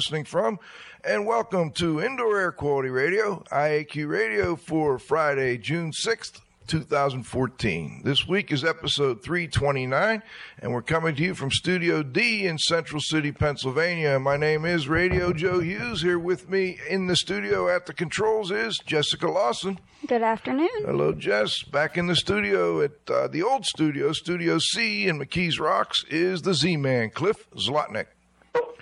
listening from, and welcome to Indoor Air Quality Radio, IAQ Radio for Friday, June 6th, 2014. This week is episode 329, and we're coming to you from Studio D in Central City, Pennsylvania. My name is Radio Joe Hughes. Here with me in the studio at the controls is Jessica Lawson. Good afternoon. Hello, Jess. Back in the studio at uh, the old studio, Studio C in McKees Rocks, is the Z Man, Cliff Zlotnick.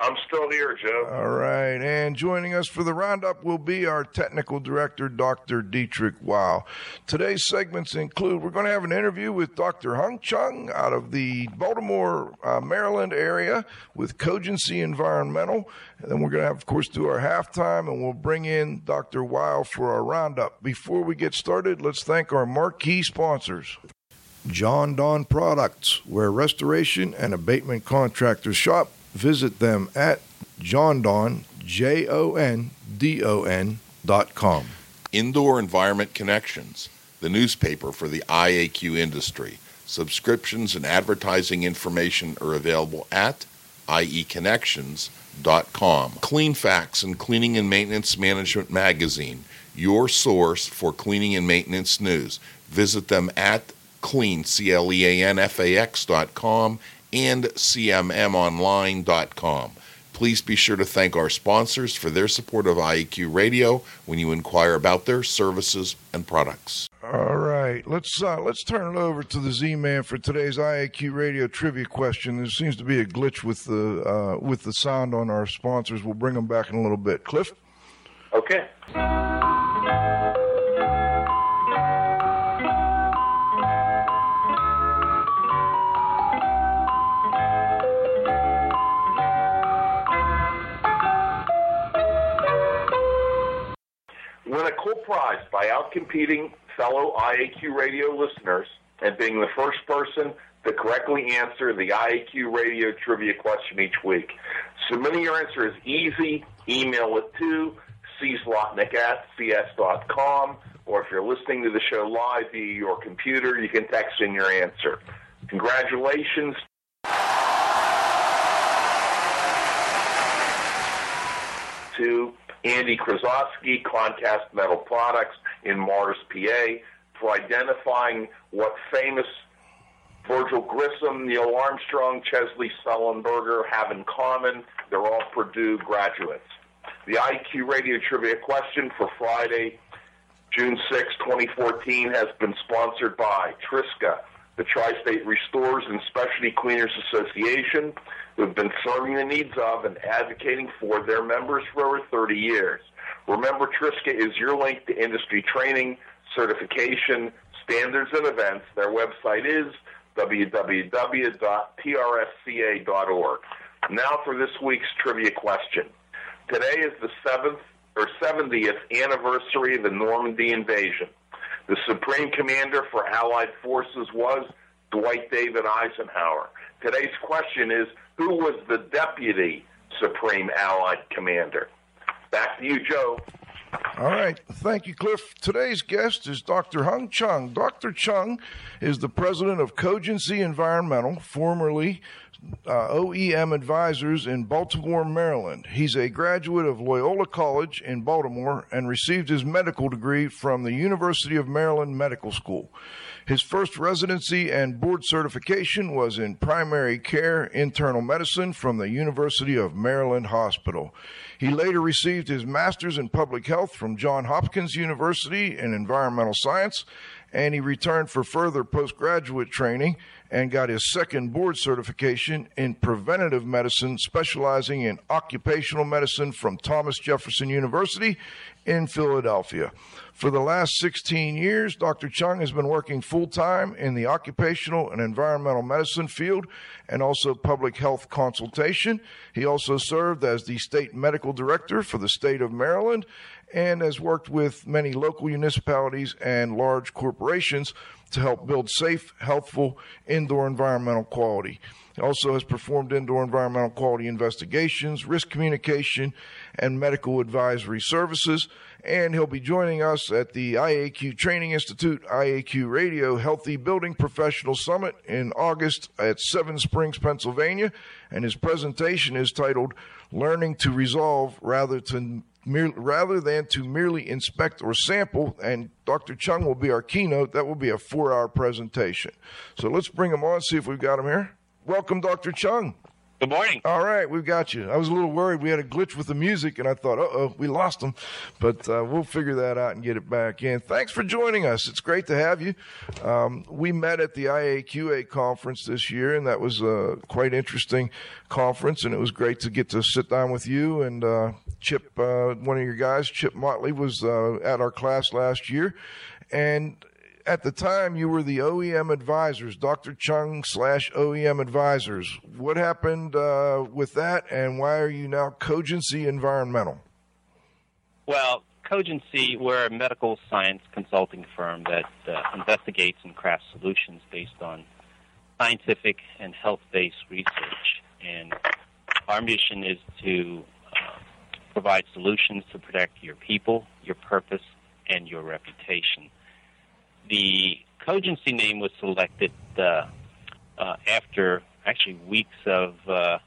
I'm still here, Joe. All right. And joining us for the roundup will be our technical director, Dr. Dietrich Wow. Today's segments include we're going to have an interview with Dr. Hung Chung out of the Baltimore, uh, Maryland area with Cogency Environmental. And then we're going to have, of course, do our halftime and we'll bring in Dr. Wow for our roundup. Before we get started, let's thank our marquee sponsors. Jon-Don Products, where restoration and abatement contractors shop visit them at jondon, J-O-N-D-O-N dot com. Indoor Environment Connections, the newspaper for the IAQ industry. Subscriptions and advertising information are available at ieconnections.com. Cleanfax and Cleaning and Maintenance Management Magazine, your source for cleaning and maintenance news. Visit them at clean, C-L-E-A-N-F-A-X dot com and cmmonline.com. Please be sure to thank our sponsors for their support of IAQ Radio when you inquire about their services and products. All right, let's uh, let's turn it over to the Z-Man for today's IAQ Radio trivia question. There seems to be a glitch with the uh, with the sound on our sponsors. We'll bring them back in a little bit. Cliff. Okay. Outcompeting fellow IAQ radio listeners and being the first person to correctly answer the IAQ radio trivia question each week. Submitting your answer is easy. Email it to czlotnick at cs.com, or if you're listening to the show live via your computer, you can text in your answer. Congratulations. To Andy Krasowski, Concast Metal Products in Mars, PA, for identifying what famous Virgil Grissom, Neil Armstrong, Chesley Sullenberger have in common. They're all Purdue graduates. The IQ Radio Trivia question for Friday, June 6, 2014, has been sponsored by Triska, the Tri State Restorers and Specialty Cleaners Association, who have been serving the needs of and advocating for their members for over 30 years. Remember, Triska is your link to industry training, certification, standards, and events. Their website is www.trsca.org. Now for this week's trivia question. Today is the seventh or 70th anniversary of the Normandy invasion. The Supreme Commander for Allied forces was Dwight David Eisenhower. Today's question is who was the Deputy Supreme Allied Commander? Back to you, Joe. All right. Thank you, Cliff. Today's guest is Dr. Hung Chung. Dr. Chung is the president of Cogency Environmental, formerly uh, OEM Advisors in Baltimore, Maryland. He's a graduate of Loyola College in Baltimore and received his medical degree from the University of Maryland Medical School. His first residency and board certification was in primary care internal medicine from the University of Maryland Hospital. He later received his master's in public health from Johns Hopkins University in environmental science, and he returned for further postgraduate training and got his second board certification in preventative medicine, specializing in occupational medicine from Thomas Jefferson University in Philadelphia. For the last 16 years, Dr. Chung has been working full time in the occupational and environmental medicine field and also public health consultation. He also served as the state medical director for the state of Maryland and has worked with many local municipalities and large corporations to help build safe, healthful indoor environmental quality. He also has performed indoor environmental quality investigations, risk communication, and medical advisory services. And he'll be joining us at the IAQ Training Institute, IAQ Radio Healthy Building Professional Summit in August at Seven Springs, Pennsylvania. And his presentation is titled Learning to Resolve Rather to rather than to merely inspect or sample. And Dr. Chung will be our keynote. That will be a four hour presentation. So let's bring him on, see if we've got him here. Welcome, Dr. Chung. Good morning. All right, we've got you. I was a little worried. We had a glitch with the music, and I thought, uh oh, we lost them, But uh, we'll figure that out and get it back in. Thanks for joining us. It's great to have you. Um, we met at the IAQA conference this year, and that was a quite interesting conference, and it was great to get to sit down with you. And uh, Chip, uh, one of your guys, Chip Motley, was uh, at our class last year. And at the time you were the OEM advisors, Dr. Chung slash OEM advisors. What happened uh, with that, and why are you now Cogency Environmental? Well, Cogency, we're a medical science consulting firm that uh, investigates and crafts solutions based on scientific and health-based research. And our mission is to uh, provide solutions to protect your people, your purpose, and your reputation the Cogency name was selected uh, uh, after actually weeks of uh,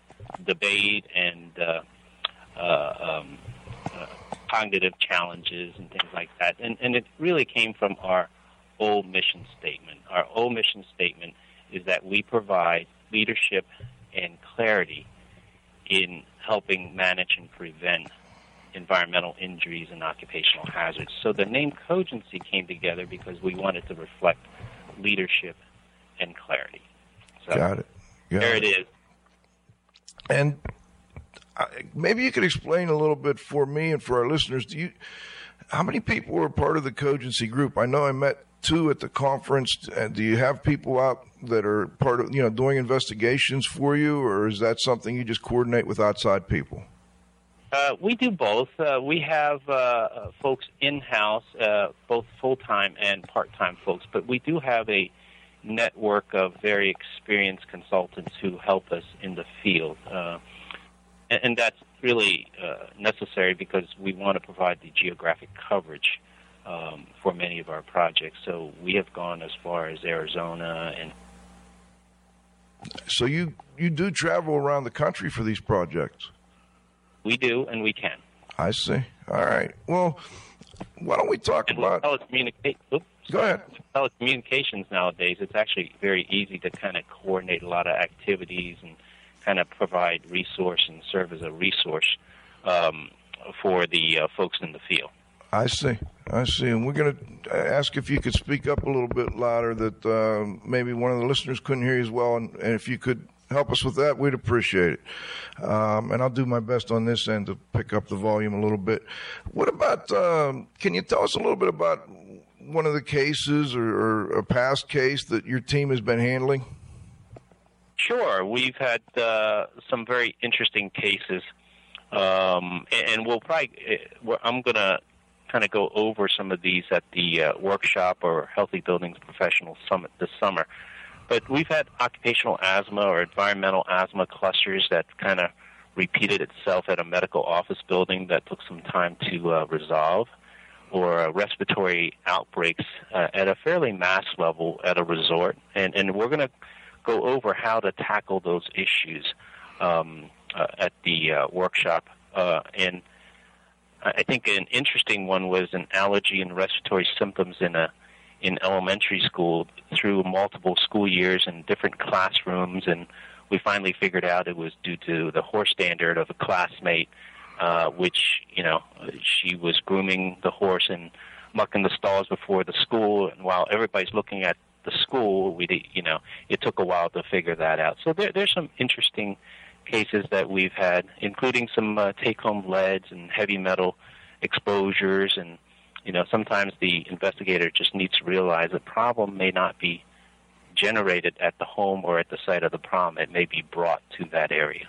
debate and uh, uh, um, uh, cognitive challenges and things like that. And, and it really came from our old mission statement. Our old mission statement is that we provide leadership and clarity in helping manage and prevent environmental injuries and occupational hazards. So the name Cogency came together because we wanted to reflect leadership and clarity. So Got it. Got there it is. And uh, maybe you could explain a little bit for me and for our listeners. Do you, how many people were part of the Cogency group? I know I met two at the conference. Uh, do you have people out that are part of, you know, doing investigations for you, or is that something you just coordinate with outside people? Uh, we do both. Uh, we have uh, uh folks in house, uh, both full time and part time folks, but we do have a network of very experienced consultants who help us in the field. And, and, that's really necessary because we want to provide the geographic coverage um, for many of our projects. So we have gone as far as Arizona and. So you you do travel around the country for these projects? We do, and we can. I see. All right. Well, why don't we talk and about telecommunicate? Oops, Go ahead. Telecommunications nowadays, it's actually very easy to kind of coordinate a lot of activities and kind of provide resource and serve as a resource um, for the uh, folks in the field. I see. I see. And we're going to ask if you could speak up a little bit louder that uh, maybe one of the listeners couldn't hear you as well. And, and if you could help us with that, we'd appreciate it. Um, and I'll do my best on this end to pick up the volume a little bit. What about, um, can you tell us a little bit about one of the cases or, or, a past case that your team has been handling? Sure. We've had uh, some very interesting cases. Um, and we'll probably, uh, I'm going to kind of go over some of these at the uh, workshop or Healthy Buildings Professional Summit this summer. But we've had occupational asthma or environmental asthma clusters that kind of repeated itself at a medical office building that took some time to uh, resolve, or uh, respiratory outbreaks uh, at a fairly mass level at a resort. And, and we're going to go over how to tackle those issues um, uh, at the uh, workshop. Uh, and I think an interesting one was an allergy and respiratory symptoms in a in elementary school through multiple school years and different classrooms, and we finally figured out it was due to the horse's dander of a classmate, uh, which you know she was grooming the horse and mucking the stalls before the school, and while everybody's looking at the school, we you know it took a while to figure that out. So there, there's some interesting cases that we've had, including some uh, take-home leads and heavy metal exposures and you know, sometimes the investigator just needs to realize the problem may not be generated at the home or at the site of the problem. It may be brought to that area.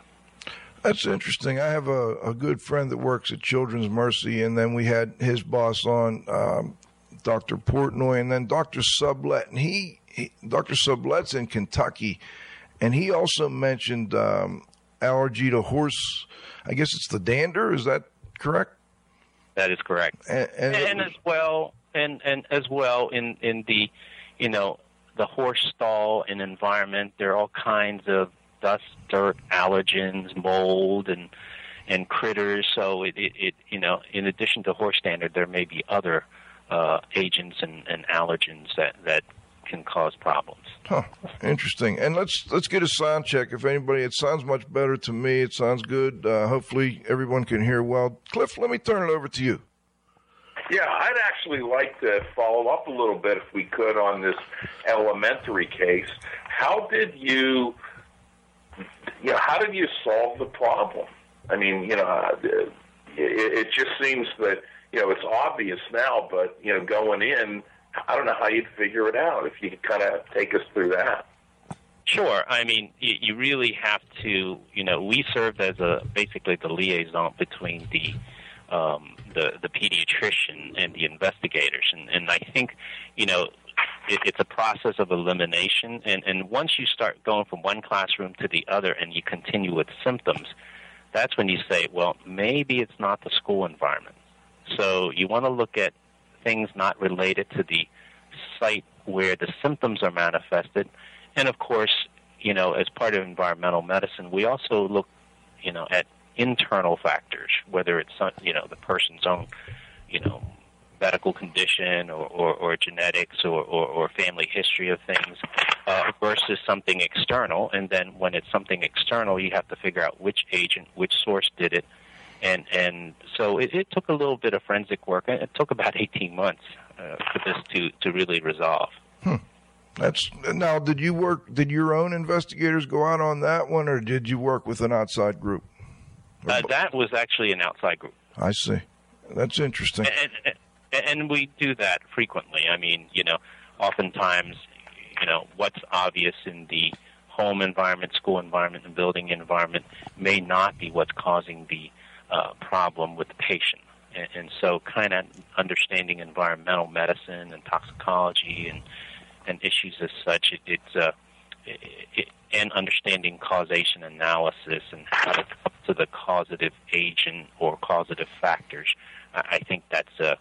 That's interesting. I have a, a good friend that works at Children's Mercy, and then we had his boss on, um, Dr. Portnoy, and then Dr. Sublett. And he, he Dr. Sublett's in Kentucky, and he also mentioned um, allergy to horse. I guess it's the dander. Is that correct? That is correct. And, and, and was, as well, and and as well in in the, you know, the horse stall and environment, there are all kinds of dust, dirt, allergens, mold, and and critters. So it, it, it you know, in addition to horse's dander, there may be other uh, agents and, and allergens that that can cause problems. Huh. Interesting. And let's let's get a sound check. If anybody, it sounds much better to me. It sounds good. Uh, hopefully, everyone can hear well. Cliff, let me turn it over to you. Yeah, I'd actually like to follow up a little bit, if we could, on this elementary case. How did you, you know, how did you solve the problem? I mean, you know, it, it just seems that you know it's obvious now, but you know, going in, I don't know how you'd figure it out. If you could kind of take us through that. Sure. I mean, you, you really have to. You know, we served as a basically the liaison between the um, the the pediatrician and the investigators, and and I think, you know, it, it's a process of elimination. And and once you start going from one classroom to the other, and you continue with symptoms, that's when you say, well, maybe it's not the school environment. So you want to look at things not related to the site where the symptoms are manifested. And of course, you know, as part of environmental medicine, we also look, you know, at internal factors, whether it's, you know, the person's own, you know, medical condition or, or, or genetics or, or, or, family history of things uh, versus something external. And then when it's something external, you have to figure out which agent, which source did it, and and so it, it took a little bit of forensic work. It took about 18 months uh, for this to to really resolve. Hmm. That's now. Did you work? Did your own investigators go out on that one, or did you work with an outside group? Uh, that was actually an outside group. I see. That's interesting. And, and, and we do that frequently. I mean, you know, oftentimes, you know, what's obvious in the home environment, school environment, and building environment may not be what's causing the uh, problem with the patient. And, and so, kind of understanding environmental medicine and toxicology and and issues as such, it, it's uh, it, and understanding causation analysis and how to come to the causative agent or causative factors. I, I think that's uh,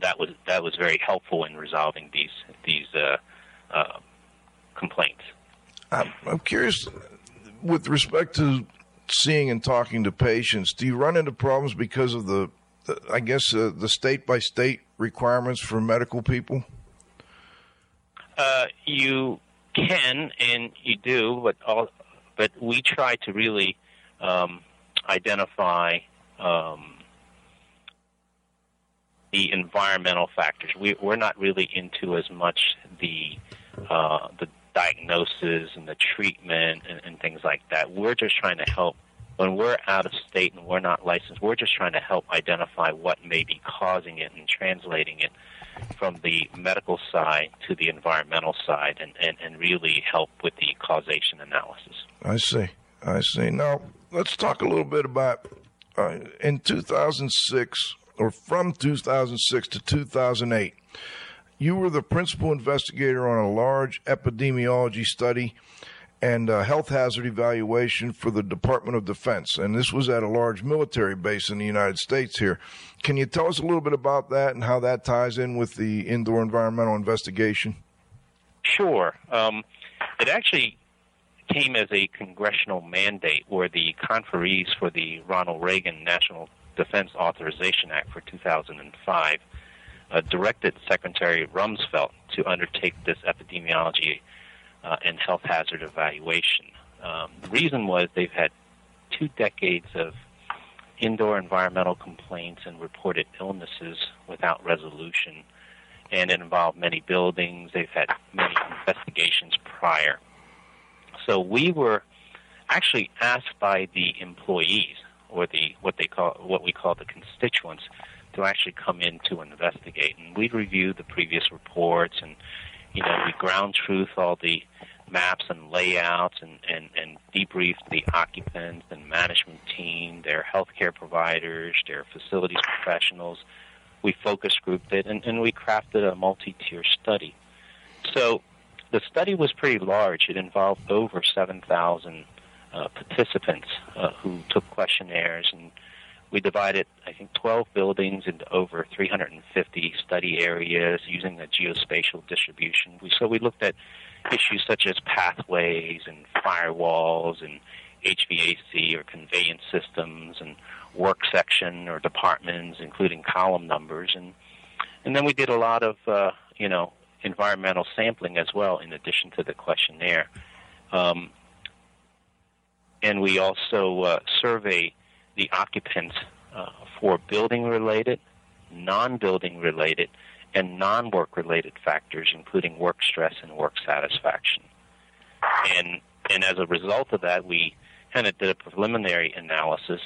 that was that was very helpful in resolving these these uh, uh, complaints. I'm, I'm curious, with respect to seeing and talking to patients, do you run into problems because of the, the I guess, uh, the state by state requirements for medical people? Uh, you can and you do, but all, but we try to really um, identify um, the environmental factors. We, we're not really into as much the uh, the diagnosis and the treatment and, and things like that. We're just trying to help when we're out of state and we're not licensed, we're just trying to help identify what may be causing it and translating it from the medical side to the environmental side and, and, and really help with the causation analysis. I see. I see. Now, let's talk a little bit about uh, in 2006 or from 2006 to 2008. You were the principal investigator on a large epidemiology study and uh, health hazard evaluation for the Department of Defense. And this was at a large military base in the United States here. Can you tell us a little bit about that and how that ties in with the indoor environmental investigation? Sure. Um, it actually came as a congressional mandate where the conferees for the Ronald Reagan National Defense Authorization Act for 2005 uh, directed Secretary Rumsfeld to undertake this epidemiology uh, and health hazard evaluation. Um, the reason was they've had two decades of indoor environmental complaints and reported illnesses without resolution, and it involved many buildings. They've had many investigations prior. So we were actually asked by the employees or the what they call what we call the constituents to actually come in to investigate, and we reviewed the previous reports and you know we ground truth all the maps and layouts and, and, and debrief the occupants and management team, their healthcare providers, their facilities professionals. We focus grouped it and, and we crafted a multi-tier study. So the study was pretty large. It involved over 7,000 uh, participants uh, who took questionnaires and we divided, I think, 12 buildings into over 350 study areas using a geospatial distribution. We, so we looked at issues such as pathways and firewalls and HVAC or conveyance systems and work section or departments, including column numbers, and and then we did a lot of uh, you know environmental sampling as well, in addition to the questionnaire. Um, and we also uh, survey the occupants uh, for building related, non building related, and non work related factors, including work stress and work satisfaction. And, and as a result of that, we kind of did a preliminary analysis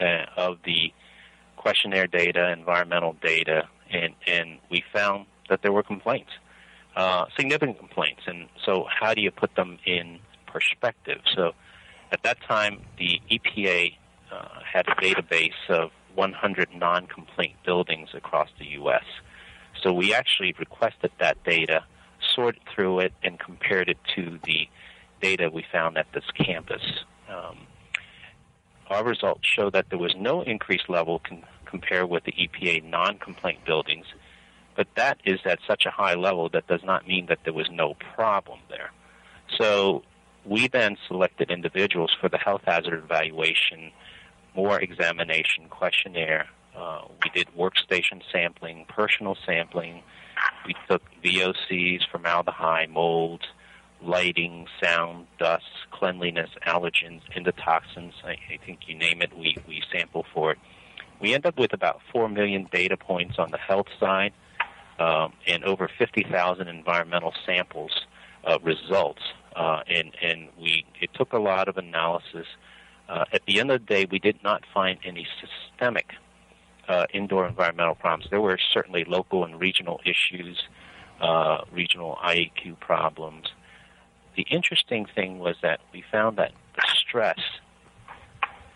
uh, of the questionnaire data, environmental data, and, and we found that there were complaints, uh, significant complaints. And so, how do you put them in perspective? So, at that time, the EPA uh, had a database of 100 non complaint buildings across the U.S. So, we actually requested that data, sorted through it, and compared it to the data we found at this campus. Um, our results show that there was no increased level compared with the EPA non-complaint buildings, but that is at such a high level that does not mean that there was no problem there. So we then selected individuals for the health hazard evaluation, more examination questionnaire. Uh, we did workstation sampling, personal sampling. We took VOCs, formaldehyde, molds, lighting, sound, dust, cleanliness, allergens, endotoxins. I, I think you name it, we, we sample for it. We end up with about 4 million data points on the health side um, and over 50,000 environmental samples uh, results. Uh, and and we it took a lot of analysis. Uh, at the end of the day, we did not find any systemic uh, indoor environmental problems. There were certainly local and regional issues, uh, regional IEQ problems, the interesting thing was that we found that the stress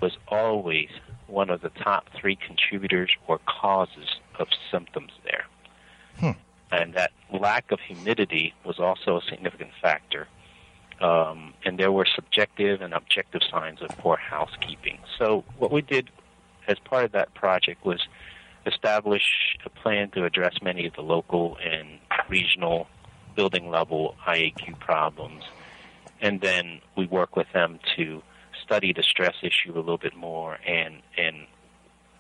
was always one of the top three contributors or causes of symptoms there. Hmm. And that lack of humidity was also a significant factor. Um, and there were subjective and objective signs of poor housekeeping. So, what we did as part of that project was establish a plan to address many of the local and regional building level IAQ problems. And then we work with them to study the stress issue a little bit more and, and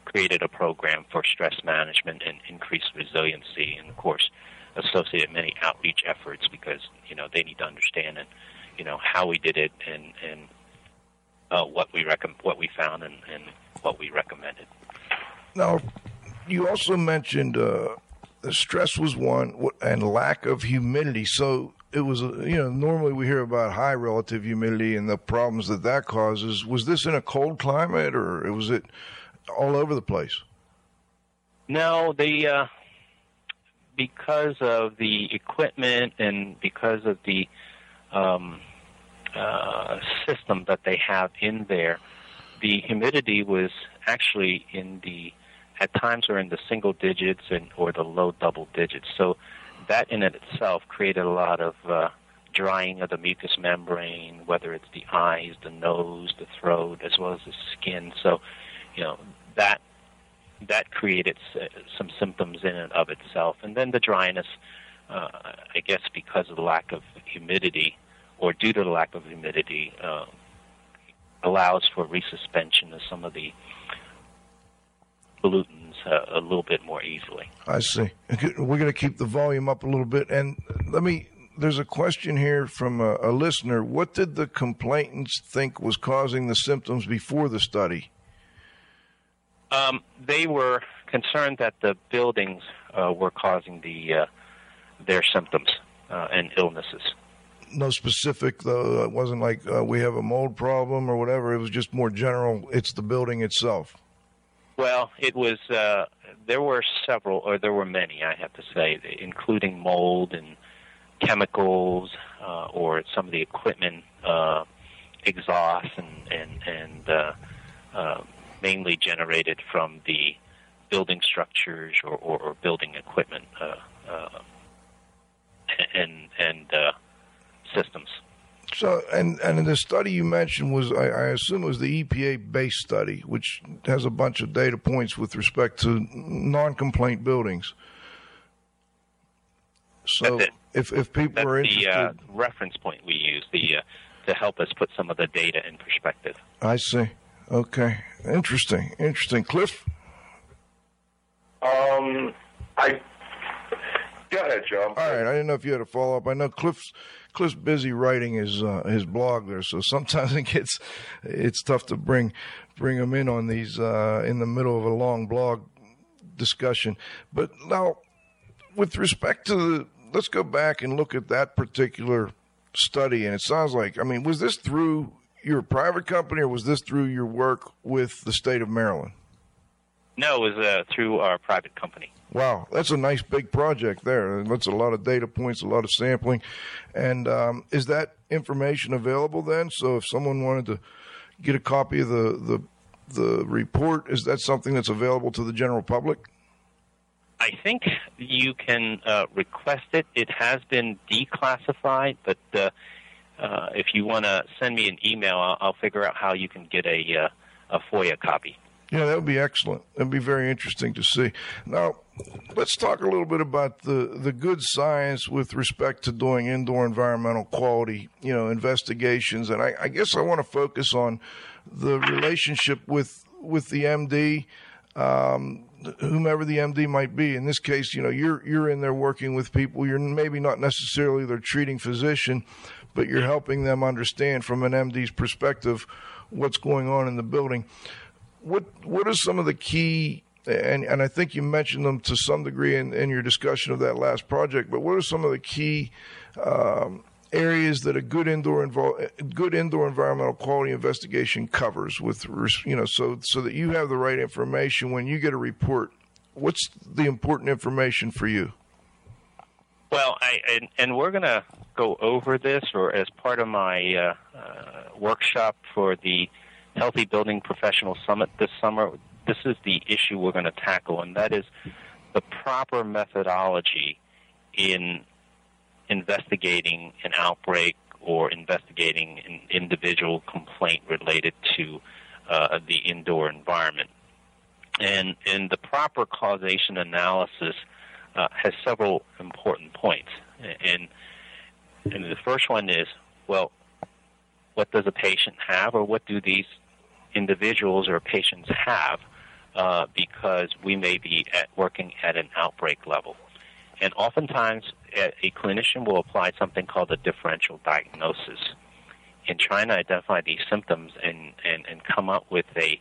created a program for stress management and increased resiliency and of course associated many outreach efforts because, you know, they need to understand and, you know, how we did it and, and uh, what we rec- what we found and, and what we recommended. Now, you also mentioned uh, the stress was one and lack of humidity. So it was, you know, normally we hear about high relative humidity and the problems that that causes. Was this in a cold climate or was it all over the place? No, the uh, because of the equipment and because of the um, uh, system that they have in there, the humidity was actually in the at times were in the single digits and or the low double digits. So that in itself created a lot of uh, drying of the mucous membrane, whether it's the eyes, the nose, the throat, as well as the skin. So, you know that that created some symptoms in and of itself, and then the dryness. Uh, I guess because of the lack of humidity, or due to the lack of humidity, uh, allows for resuspension of some of the pollutants uh, a little bit more easily. I see. We're going to keep the volume up a little bit. And let me, there's a question here from a, a listener. What did the complainants think was causing the symptoms before the study? Um, they were concerned that the buildings uh, were causing the uh, their symptoms uh, and illnesses. No specific, though. It wasn't like uh, we have a mold problem or whatever. It was just more general. It's the building itself. Well, it was. Uh, there were several, or there were many, I have to say, including mold and chemicals, uh, or some of the equipment uh, exhaust, and and and uh, uh, mainly generated from the building structures or, or, or building equipment uh, uh, and and uh, systems. So, and and in the study you mentioned was, I, I assume, it was the EPA based study, which has a bunch of data points with respect to non-complaint buildings. So, That's if if people That's are the interested, uh, reference point we use the uh, to help us put some of the data in perspective. I see. Okay, interesting, interesting. Cliff, Um, I go ahead, Joe. all right. I didn't know if you had a follow up. I know Cliff's Cliff's busy writing his uh, his blog there, so sometimes it gets it's tough to bring bring him in on these uh, in the middle of a long blog discussion. But now, with respect to the, let's go back and look at that particular study. And it sounds like, I mean, was this through your private company or was this through your work with the state of Maryland? No, it was uh, through our private company. Wow, that's a nice big project there. That's a lot of data points, a lot of sampling. And um, is that information available then? So if someone wanted to get a copy of the, the the report, is that something that's available to the general public? I think you can uh, request it. It has been declassified, but uh, uh, if you want to send me an email, I'll, I'll figure out how you can get a uh, a FOIA copy. Yeah, that would be excellent. That'd be very interesting to see. Now, let's talk a little bit about the, the good science with respect to doing indoor environmental quality, you know, investigations. And I, I guess I want to focus on the relationship with with the MD, um, whomever the MD might be. In this case, you know, you're you're in there working with people. You're maybe not necessarily their treating physician, but you're helping them understand from an MD's perspective what's going on in the building what what are some of the key and and I think you mentioned them to some degree in, in your discussion of that last project, but what are some of the key um, areas that a good indoor invol- good indoor environmental quality investigation covers with you know so so that you have the right information when you get a report? What's the important information for you? Well, I and, and we're going to go over this, or as part of my uh, uh, workshop for the Healthy Building Professional Summit this summer. This is the issue we're going to tackle, and that is the proper methodology in investigating an outbreak or investigating an individual complaint related to uh, the indoor environment. And, and the proper causation analysis uh, has several important points. And, and the first one is, well, what does a patient have, or what do these individuals or patients have? Uh, because we may be at working at an outbreak level. And oftentimes, a clinician will apply something called a differential diagnosis in trying to identify these symptoms and, and, and come up with a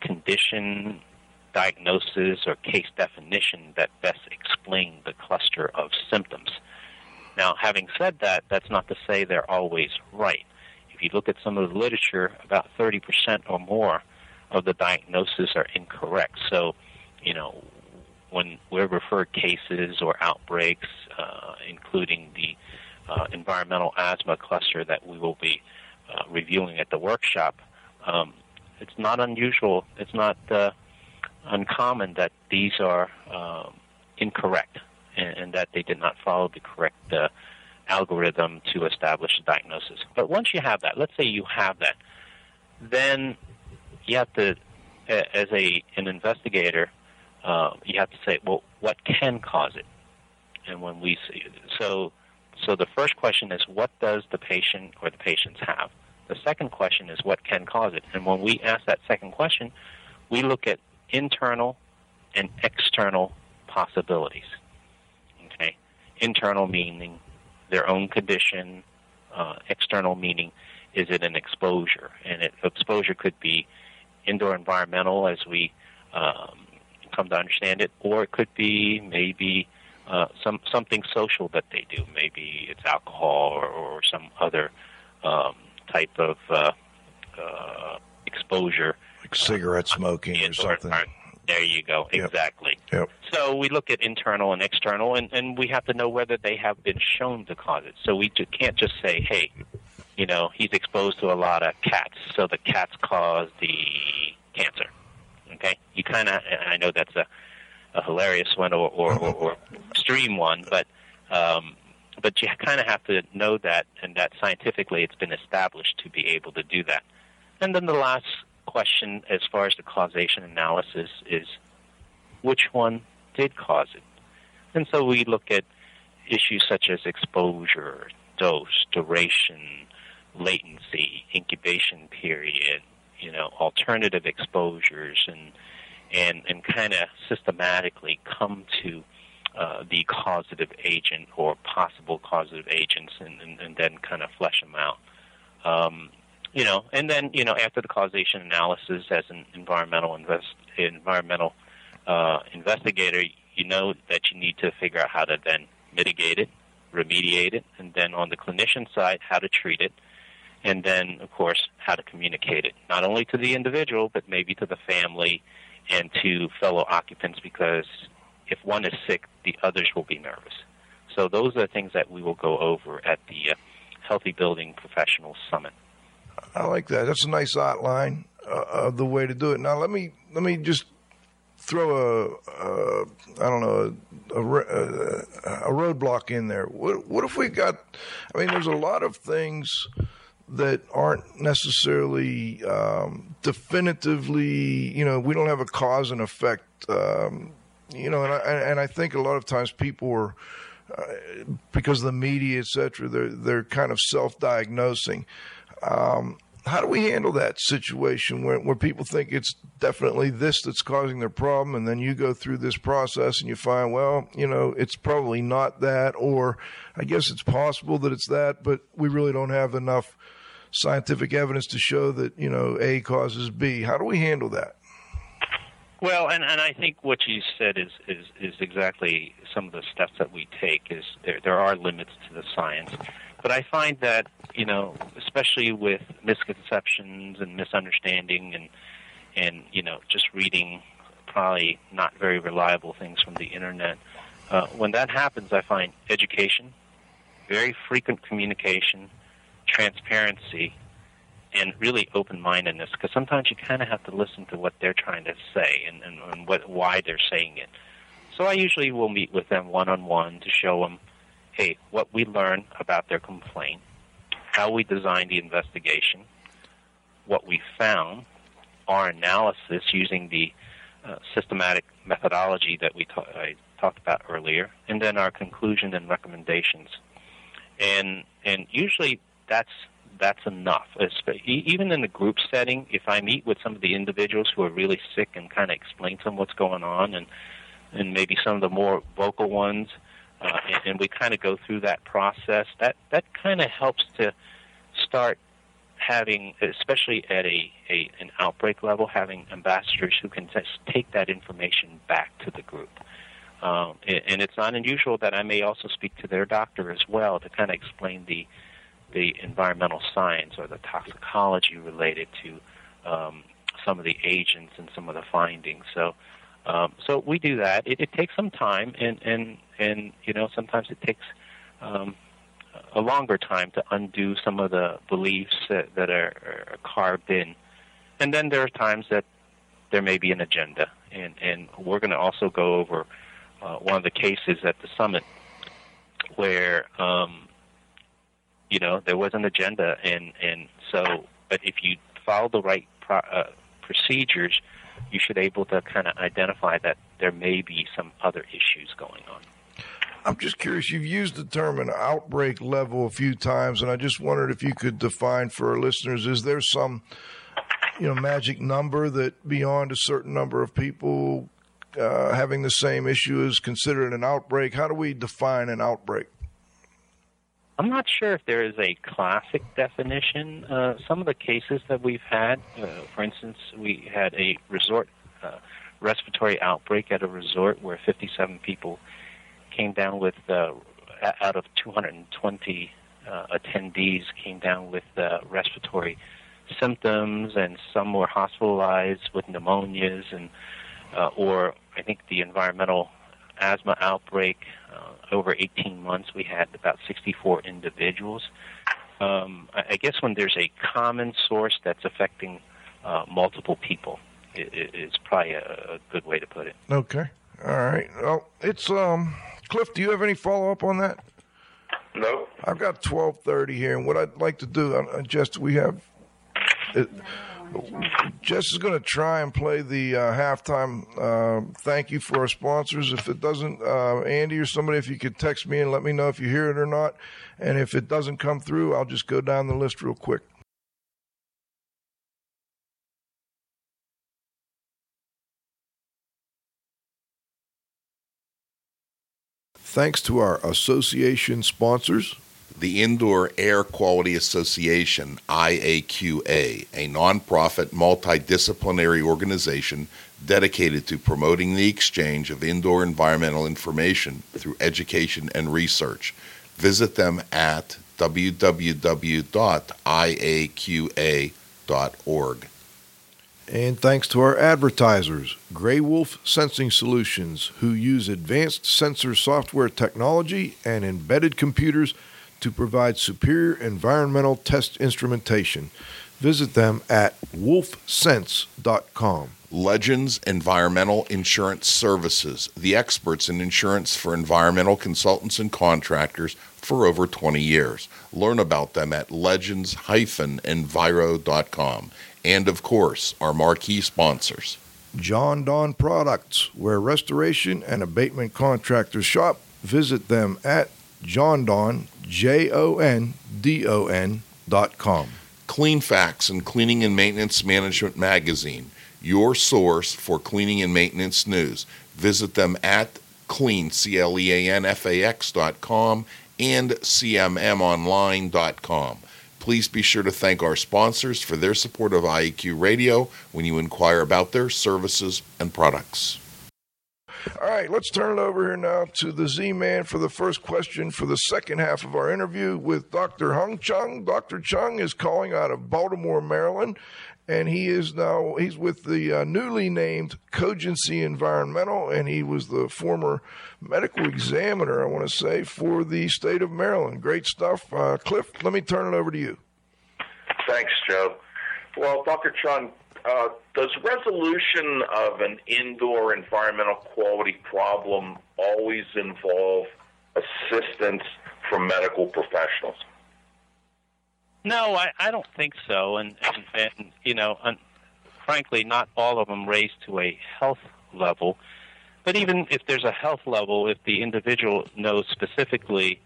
condition diagnosis or case definition that best explain the cluster of symptoms. Now, having said that, that's not to say they're always right. You look at some of the literature, about 30% or more of the diagnoses are incorrect. So, you know, when we're referred cases or outbreaks, uh, including the uh, environmental asthma cluster that we will be uh, reviewing at the workshop, um, it's not unusual. It's not uh, uncommon that these are um, incorrect and, and that they did not follow the correct uh, algorithm to establish a diagnosis. But once you have that, let's say you have that, then you have to, as a an investigator, uh, you have to say, well, what can cause it? And when we see, so, so the first question is, what does the patient or the patients have? The second question is, what can cause it? And when we ask that second question, we look at internal and external possibilities. Okay, internal meaning their own condition, uh, external meaning is it an exposure, and it, exposure could be indoor environmental as we um, come to understand it, or it could be maybe uh, some something social that they do. Maybe it's alcohol or, or some other um, type of uh, uh, exposure. like cigarette smoking or something. There you go. Yep. Exactly. Yep. So we look at internal and external, and, and we have to know whether they have been shown to cause it. So we ju- can't just say, hey, you know, he's exposed to a lot of cats, so the cats cause the cancer. Okay? You kind of, I know that's a, a hilarious one or, or, or, or extreme one, but um, but you kind of have to know that, and that scientifically it's been established to be able to do that. And then the last question, as far as the causation analysis, is which one did cause it? And so we look at issues such as exposure, dose, duration, latency, incubation period, you know, alternative exposures, and and and kind of systematically come to uh, the causative agent or possible causative agents, and, and, and then kind of flesh them out. Um, you know, and then you know after the causation analysis, as an environmental invest environmental uh, investigator, you know that you need to figure out how to then mitigate it, remediate it, and then on the clinician side, how to treat it, and then of course how to communicate it, not only to the individual but maybe to the family and to fellow occupants because if one is sick, the others will be nervous. So those are things that we will go over at the uh, Healthy Building Professionals Summit. I like that. That's a nice outline uh, of the way to do it. Now let me let me just throw a, a I don't know a, a, a roadblock in there. What, what if we got? I mean, there's a lot of things that aren't necessarily um, definitively. You know, we don't have a cause and effect. Um, you know, and I, and I think a lot of times people are. Uh, because of the media, et cetera, they're they're kind of self-diagnosing. Um, how do we handle that situation where, where people think it's definitely this that's causing their problem and then you go through this process and you find well you know it's probably not that or i guess it's possible that it's that but we really don't have enough scientific evidence to show that you know a causes b how do we handle that well, and, and I think what you said is, is, is exactly some of the steps that we take. Is there there are limits to the science, but I find that you know, especially with misconceptions and misunderstanding, and and you know, just reading probably not very reliable things from the internet. Uh, when that happens, I find education, very frequent communication, transparency, and really open-mindedness because sometimes you kind of have to listen to what they're trying to say and, and, and what why they're saying it. So I usually will meet with them one-on-one to show them, hey, what we learn about their complaint, how we designed the investigation, what we found, our analysis using the uh, systematic methodology that we ta- I talked about earlier, and then our conclusion and recommendations. And and usually that's that's enough. Even in the group setting, if I meet with some of the individuals who are really sick and kind of explain to them what's going on, and and maybe some of the more vocal ones, uh, and, and we kind of go through that process, that that kind of helps to start having, especially at a, a an outbreak level, having ambassadors who can just take that information back to the group. Um, and, and it's not unusual that I may also speak to their doctor as well to kind of explain the the environmental science or the toxicology related to um, some of the agents and some of the findings. So, um, so we do that. It, it takes some time, and and and you know sometimes it takes um, a longer time to undo some of the beliefs that, that are, are carved in. And then there are times that there may be an agenda, and and we're going to also go over uh, one of the cases at the summit where um, you know there was an agenda and and so but if you follow the right pro, uh, procedures you should able to kind of identify that there may be some other issues going on I'm just curious. You've used the term an outbreak level a few times, and I just wondered if you could define for our listeners: is there some, you know, magic number that beyond a certain number of people uh, having the same issue is considered an outbreak? How do we define an outbreak? I'm not sure if there is a classic definition. Uh, some of the cases that we've had, uh, for instance, we had a resort uh, respiratory outbreak at a resort where 57 people came down with, uh, out of 220 uh, attendees, came down with uh, respiratory symptoms, and some were hospitalized with pneumonias, and or I think the environmental asthma outbreak uh, over 18 months, we had about 64 individuals. Um, I, I guess when there's a common source that's affecting uh, multiple people, it, it, it's probably a, a good way to put it. Okay. All right. Well, it's um, Cliff. Do you have any follow up on that? No. I've got twelve thirty here, and what I'd like to do, uh, uh just we have. It, Jess is going to try and play the uh, halftime uh, thank you for our sponsors. If it doesn't, uh, Andy or somebody, if you could text me and let me know if you hear it or not. And if it doesn't come through, I'll just go down the list real quick. Thanks to our association sponsors the Indoor Air Quality Association, IAQA, a nonprofit multidisciplinary organization dedicated to promoting the exchange of indoor environmental information through education and research. Visit them at www.iaqa.org. And thanks to our advertisers, GrayWolf Sensing Solutions, who use advanced sensor software technology and embedded computers to provide superior environmental test instrumentation. Visit them at wolfsense.com. Legends Environmental Insurance Services, the experts in insurance for environmental consultants and contractors for over 20 years. Learn about them at legends-enviro.com. And of course, our marquee sponsors. Jon-Don Products, where restoration and abatement contractors shop. Visit them at Jon-Don, J O N D O N dot com. Cleanfax and Cleaning and Maintenance Management Magazine, your source for cleaning and maintenance news. Visit them at clean, C-L-E-A-N-F-A-X dot com and cmmonline dot com. Please be sure to thank our sponsors for their support of IEQ Radio when you inquire about their services and products. All right, let's turn it over here now to the Z Man for the first question for the second half of our interview with Dr. Hung Chung. Dr. Chung is calling out of Baltimore, Maryland, and he is now he's with the uh, newly named Cogency Environmental, and he was the former medical examiner, I want to say, for the state of Maryland. Great stuff, uh, Cliff. Let me turn it over to you. Thanks, Joe. Well, Dr. Chung, uh, does resolution of an indoor environmental quality problem always involve assistance from medical professionals? No, I, I don't think so. And, and, and you know, and frankly, not all of them raise to a health level. But even if there's a health level, if the individual knows specifically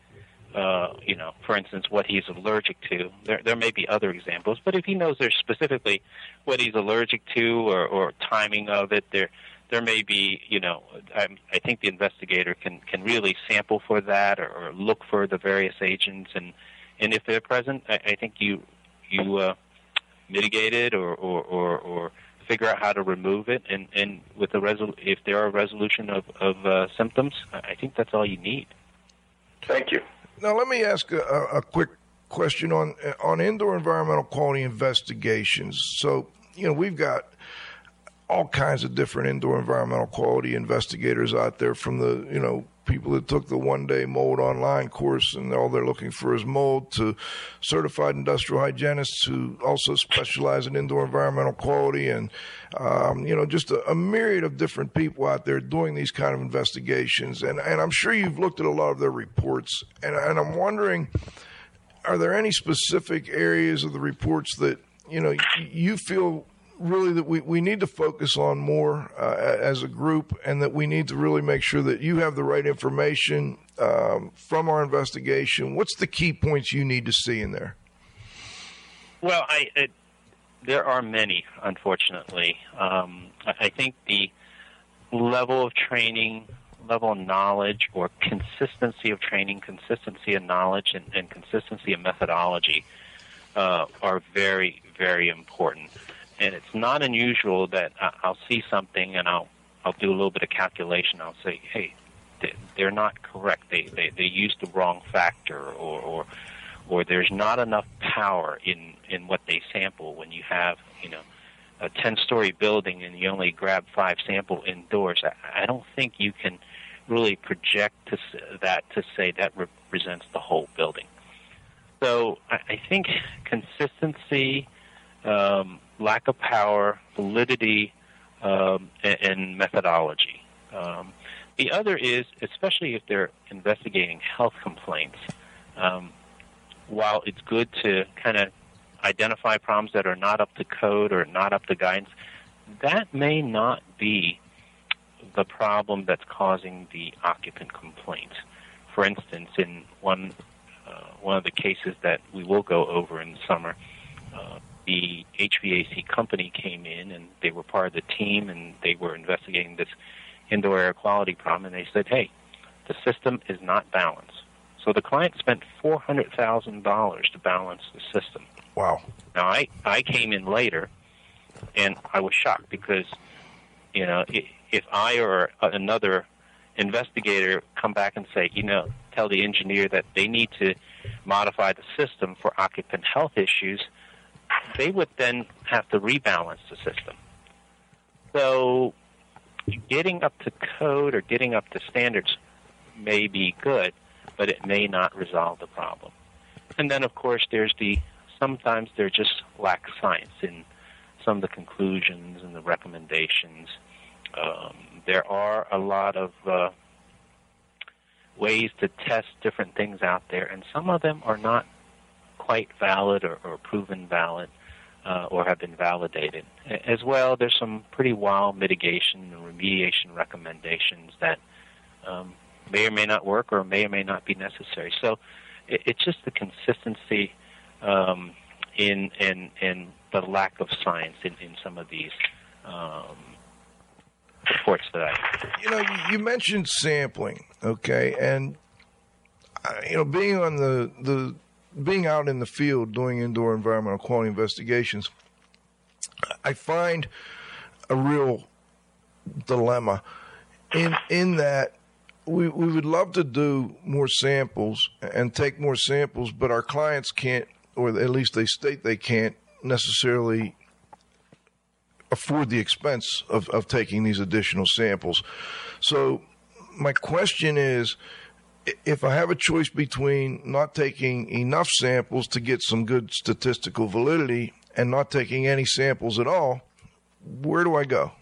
uh, you know, for instance, what he's allergic to. There, there may be other examples, but if he knows there's specifically what he's allergic to or, or timing of it, there, there may be, you know, I, I think the investigator can can really sample for that or, or look for the various agents, and and if they're present, I, I think you you uh, mitigate it or, or or or figure out how to remove it, and and with the resol- if there are resolution of of uh, symptoms, I think that's all you need. Thank you. Now, let me ask a, a quick question on on indoor environmental quality investigations. So, you know, we've got all kinds of different indoor environmental quality investigators out there from the, you know, people that took the one day mold online course and all they're looking for is mold to certified industrial hygienists who also specialize in indoor environmental quality and um, you know just a, a, myriad of different people out there doing these kind of investigations. And and I'm sure you've looked at a lot of their reports. And, and I'm wondering are there any specific areas of the reports that you know you feel really that we, we need to focus on more uh, as a group and that we need to really make sure that you have the right information um, from our investigation. What's the key points you need to see in there? Well, I, there are many, unfortunately. Um, I think the level of training, level of knowledge, or consistency of training, consistency of knowledge, and, and consistency of methodology uh, are very, very important and it's not unusual that I'll see something and I'll I'll do a little bit of calculation. I'll say, hey, they're not correct. They they they used the wrong factor, or or or there's not enough power in in what they sample when you have you know a 10 story building and you only grab five sample indoors I, I don't think you can really project to that to say that represents the whole building so i, I think consistency um, lack of power, validity, um, and, and, methodology. Um, the other is, especially if they're investigating health complaints, um, while it's good to kind of identify problems that are not up to code or not up to guidance, that may not be the problem that's causing the occupant complaint. For instance, in one uh, one of the cases that we will go over in the summer, uh, the HVAC company came in and they were part of the team and they were investigating this indoor air quality problem and they said, hey, the system is not balanced. So the client spent four hundred thousand dollars to balance the system. Wow. Now I I came in later, and I was shocked because, you know, if I or another investigator come back and say, you know, tell the engineer that they need to modify the system for occupant health issues, they would then have to rebalance the system. So getting up to code or getting up to standards may be good, but it may not resolve the problem. And then, of course, there's the sometimes there just lacks science in some of the conclusions and the recommendations. Um, there are a lot of uh, ways to test different things out there, and some of them are not quite valid or, or proven valid uh, or have been validated. As well, there's some pretty wild mitigation and remediation recommendations that um, may or may not work or may or may not be necessary. So it, it's just the consistency um, in, in, in the lack of science in, in some of these um, reports that I. You know, you mentioned sampling, okay, and uh, you know, being on the the being out in the field doing indoor environmental quality investigations, I find a real dilemma in in that we we would love to do more samples and take more samples, but our clients can't, or at least they state they can't necessarily afford the expense of, of taking these additional samples. So my question is if I have a choice between not taking enough samples to get some good statistical validity and not taking any samples at all, where do I go?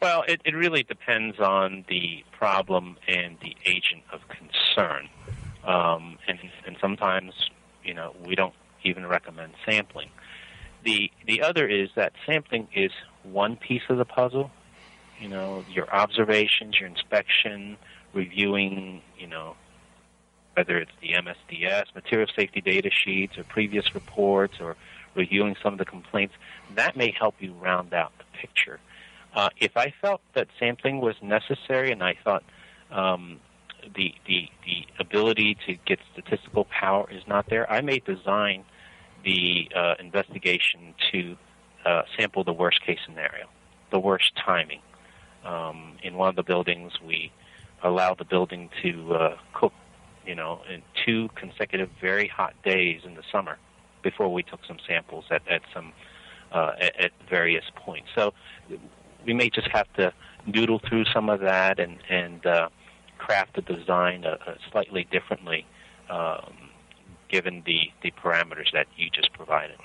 Well, it, it really depends on the problem and the agent of concern. Um, and, and sometimes, you know, we don't even recommend sampling. The, the other is that sampling is one piece of the puzzle. You know, your observations, your inspection, reviewing, you know, whether it's the MSDS, material safety data sheets, or previous reports, or reviewing some of the complaints, that may help you round out the picture. Uh, if I felt that sampling was necessary and I thought um, the, the, the ability to get statistical power is not there, I may design the uh, investigation to uh, sample the worst case scenario, the worst timing. Um, in one of the buildings, we allowed the building to uh, cook, you know, in two consecutive very hot days in the summer before we took some samples at, at some uh, at, at various points. So we may just have to noodle through some of that and and uh, craft the design uh, uh, slightly differently, um, given the the parameters that you just provided.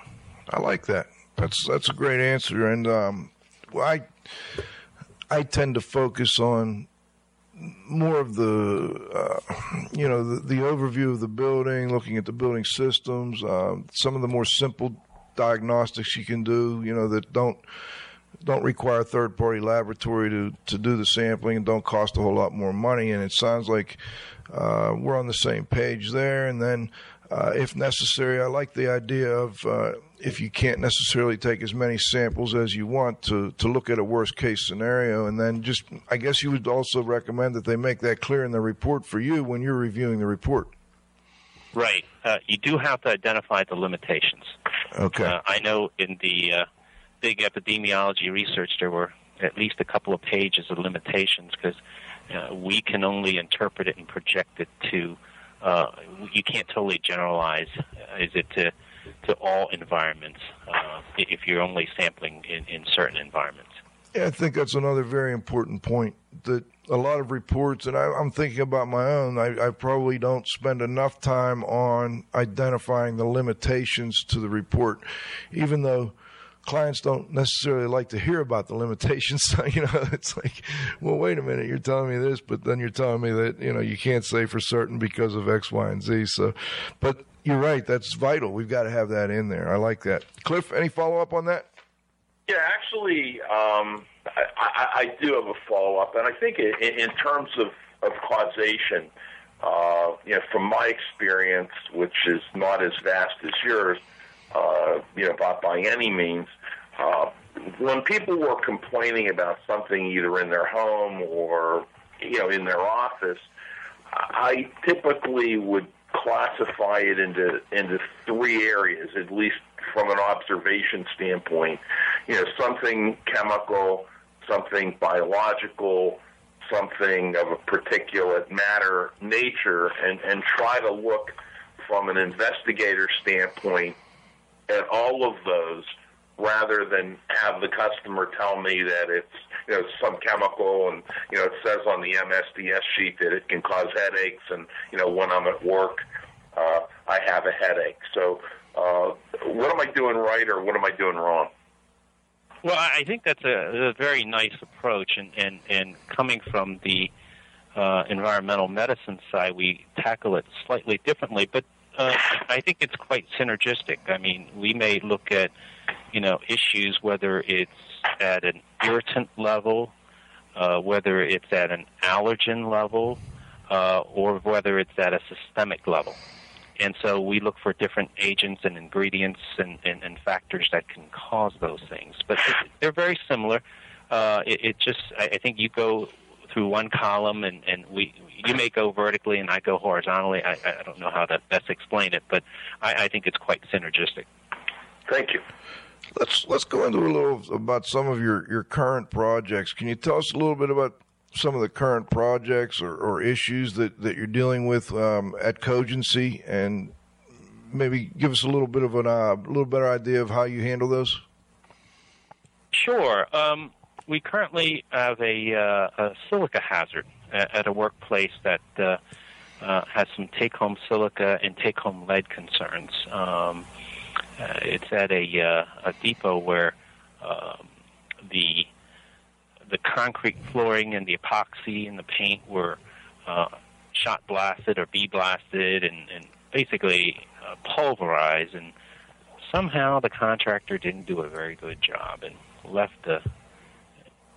I like that. That's that's a great answer, and um, I I tend to focus on more of the uh, you know the, the, overview of the building, looking at the building systems, uh, some of the more simple diagnostics you can do, you know that don't don't require third party laboratory to, to do the sampling and don't cost a whole lot more money. And it sounds like uh, we're on the same page there. And then, uh, if necessary, I like the idea of uh, if you can't necessarily take as many samples as you want to, to look at a worst case scenario. And then just, I guess you would also recommend that they make that clear in the report for you when you're reviewing the report. Right. Uh, you do have to identify the limitations. Okay. Uh, I know in the uh, big epidemiology research, there were at least a couple of pages of limitations because uh, we can only interpret it and project it to. Uh, you can't totally generalize. Uh, is it to to all environments uh, if you're only sampling in, in certain environments? Yeah, I think that's another very important point. That a lot of reports, and I, am thinking about my own. I, I, probably don't spend enough time on identifying the limitations to the report, even though clients don't necessarily like to hear about the limitations. You know, it's like, well, wait a minute, you're telling me this, but then you're telling me that, you know, you can't say for certain because of X, Y, and Z. So, but you're right. That's vital. We've got to have that in there. I like that. Cliff, any follow up on that? Yeah, actually, um, I, I, I do have a follow up, and I think in, in terms of, of causation, uh, you know, from my experience, which is not as vast as yours, uh, you know, by, by any means, uh, when people were complaining about something either in their home or you know in their office, I typically would classify it into into three areas, at least from an observation standpoint. You know, something chemical, something biological, something of a particulate matter nature, and and try to look from an investigator standpoint at all of those rather than have the customer tell me that it's you know some chemical and you know it says on the MSDS sheet that it can cause headaches and you know when I'm at work uh, I have a headache. So uh, what am I doing right or what am I doing wrong? Well, I think that's a, a very nice approach, and and and coming from the uh, environmental medicine side, we tackle it slightly differently, but uh, I think it's quite synergistic. I mean, we may look at you know issues whether it's at an irritant level, uh, whether it's at an allergen level, uh, or whether it's at a systemic level. And so we look for different agents and ingredients and, and, and factors that can cause those things. But they're very similar. Uh, it, it just, I, I think you go through one column and, and we you may go vertically and I go horizontally. I, I don't know how to best explain it, but I, I think it's quite synergistic. Thank you. Let's let's go into a little about some of your, your current projects. Can you tell us a little bit about some of the current projects or, or issues that, that you're dealing with um, at Cogency, and maybe give us a little bit of an a uh, little better idea of how you handle those? Sure. Um, we currently have a, uh, a silica hazard at, a workplace that uh, uh has some take-home silica and take-home lead concerns. Um, uh, it's at a, uh, a depot where um, the the concrete flooring and the epoxy and the paint were uh, shot blasted or bead blasted and, and basically pulverized. And somehow the contractor didn't do a very good job and left the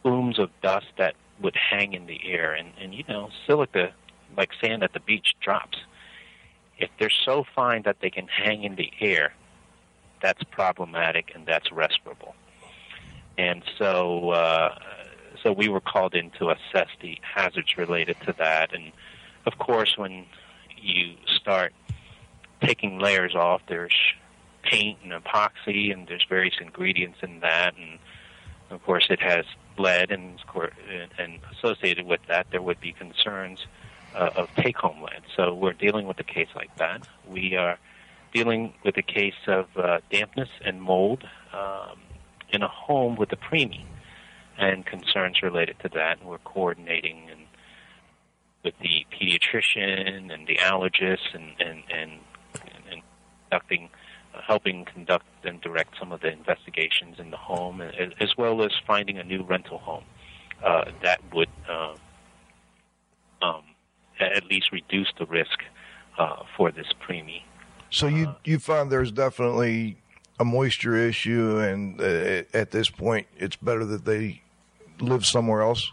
plumes of dust that would hang in the air. And, and you know, silica, like sand at the beach, drops. If they're so fine that they can hang in the air, that's problematic and that's respirable. And so, uh, so we were called in to assess the hazards related to that. And of course, when you start taking layers off, there's paint and epoxy, and there's various ingredients in that, and of course, it has lead, and and associated with that, there would be concerns uh, of take-home lead. So we're dealing with a case like that. We are dealing with a case of uh, dampness and mold um, in a home with a preemie and concerns related to that. And we're coordinating and with the pediatrician and the allergist and, and, and, and conducting, helping conduct and direct some of the investigations in the home, as, well as finding a new rental home uh, that would uh, um, at least reduce the risk uh, for this preemie. So you uh, you find there's definitely a moisture issue, and uh, at this point, it's better that they live somewhere else.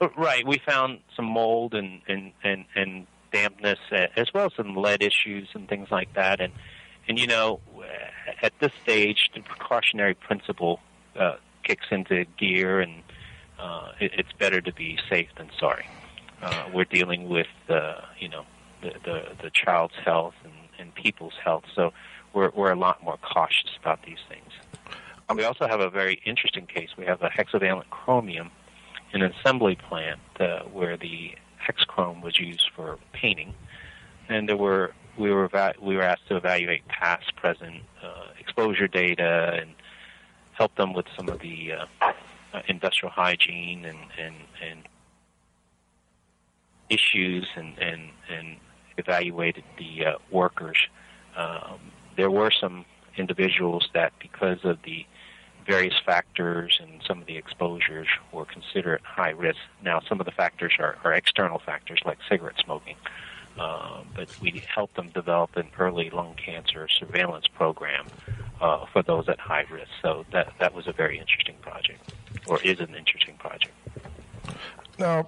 Uh, right. We found some mold and and and, and dampness, as well as some lead issues and things like that. And and you know, at this stage, the precautionary principle uh, kicks into gear, and uh, it, it's better to be safe than sorry. Uh, we're dealing with uh, you know the, the the child's health and and people's health. So we're, we're a lot more cautious about these things. We also have a very interesting case. We have a hexavalent chromium in an assembly plant uh, where the hexchrome was used for painting, and there were we were eva- we were asked to evaluate past, present uh, exposure data and help them with some of the uh, industrial hygiene and and, and issues and, and, and evaluated the uh, workers. Um, there were some individuals that, because of the various factors and some of the exposures, were considered high risk. Now, some of the factors are, are external factors like cigarette smoking. Uh, but we helped them develop an early lung cancer surveillance program uh, for those at high risk. So that that was a very interesting project, or is an interesting project. Now,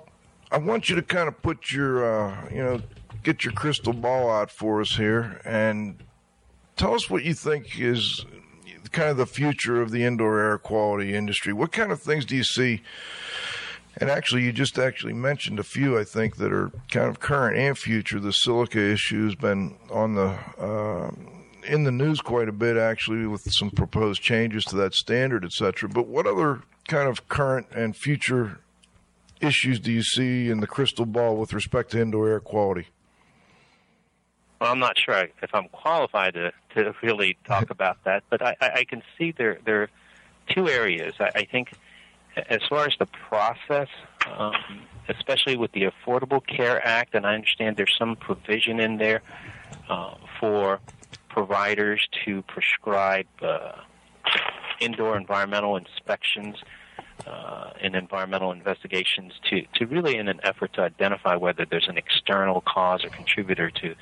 I want you to kind of put your, uh, you know, get your crystal ball out for us here, and tell us what you think is kind of the future of the indoor air quality industry. What kind of things do you see? And actually, you just actually mentioned a few, I think, that are kind of current and future. The silica issue has been on the uh, in the news quite a bit, actually, with some proposed changes to that standard, et cetera. But what other kind of current and future issues do you see in the crystal ball with respect to indoor air quality? Well, I'm not sure if I'm qualified to, to really talk about that, but I, I can see there there are two areas. I, I think as far as the process, um, especially with the Affordable Care Act, and I understand there's some provision in there uh, for providers to prescribe uh, indoor environmental inspections uh, and environmental investigations to, to really in an effort to identify whether there's an external cause or contributor to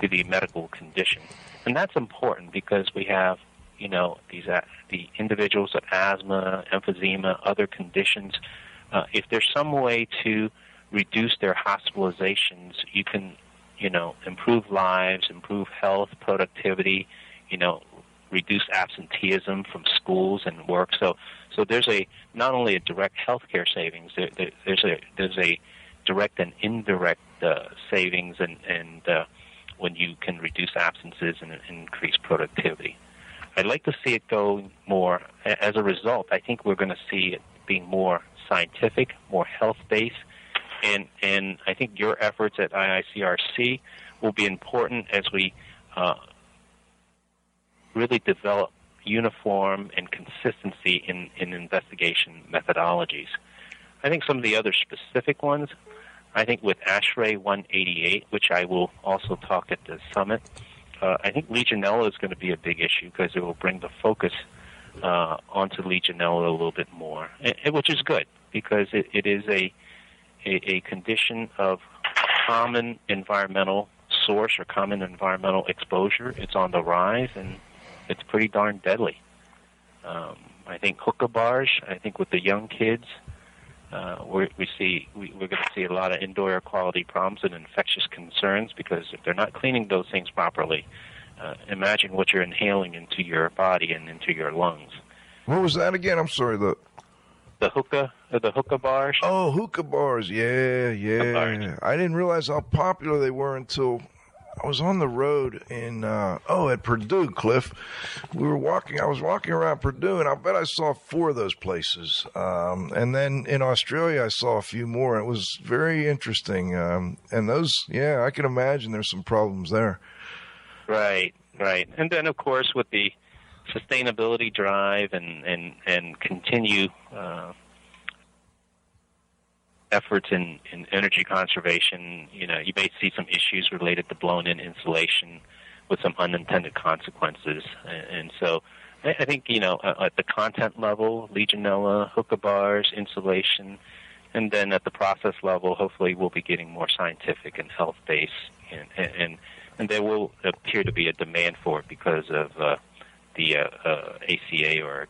to the medical condition. And that's important because we have you know these uh, the individuals with asthma, emphysema, other conditions. Uh, if there's some way to reduce their hospitalizations, you can you know improve lives, improve health, productivity, you know reduce absenteeism from schools and work. So so there's a not only a direct healthcare savings, there, there, there's a there's a direct and indirect uh, savings and and uh, when you can reduce absences and increase productivity. I'd like to see it go more. As a result, I think we're going to see it being more scientific, more health based, and and I think your efforts at IICRC will be important as we uh, really develop uniform and consistency in, in investigation methodologies. I think some of the other specific ones, I think with ASHRAE 188, which I will also talk at the summit, uh, I think Legionella is going to be a big issue because it will bring the focus uh, onto Legionella a little bit more, which is good because it, it is a, a, a condition of common environmental source or common environmental exposure. It's on the rise, and it's pretty darn deadly. Um, I think hookah bars. I think with the young kids, uh, we we see we, we're going to see a lot of indoor air quality problems and infectious concerns because if they're not cleaning those things properly, uh, imagine what you're inhaling into your body and into your lungs. What was that again? I'm sorry. The the hookah, uh, the hookah bars. Oh, hookah bars. Yeah, yeah. Bars. I didn't realize how popular they were until I was on the road in uh, oh at Purdue, Cliff. We were walking. I was walking around Purdue, and I bet I saw four of those places. Um, and then in Australia, I saw a few more. It was very interesting. Um, and those, yeah, I can imagine there's some problems there. Right, right. And then of course with the sustainability drive and and and continue. Uh, efforts in, in energy conservation, you know, you may see some issues related to blown-in insulation with some unintended consequences. And, and so I, I think, you know, at the content level, Legionella, hookah bars, insulation, and then at the process level, hopefully we'll be getting more scientific and health-based, and, and, and there will appear to be a demand for it because of uh, the uh, uh, ACA or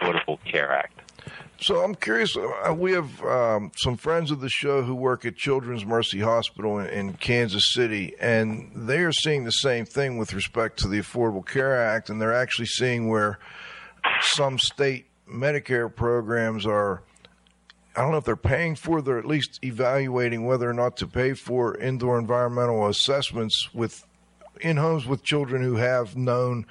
Affordable Care Act. So I'm curious. Uh, we have um, some friends of the show who work at Children's Mercy Hospital in, in, Kansas City, and they are seeing the same thing with respect to the Affordable Care Act, and they're actually seeing where some state Medicare programs are. I don't know if they're paying for, they're at least evaluating whether or not to pay for indoor environmental assessments with in homes with children who have known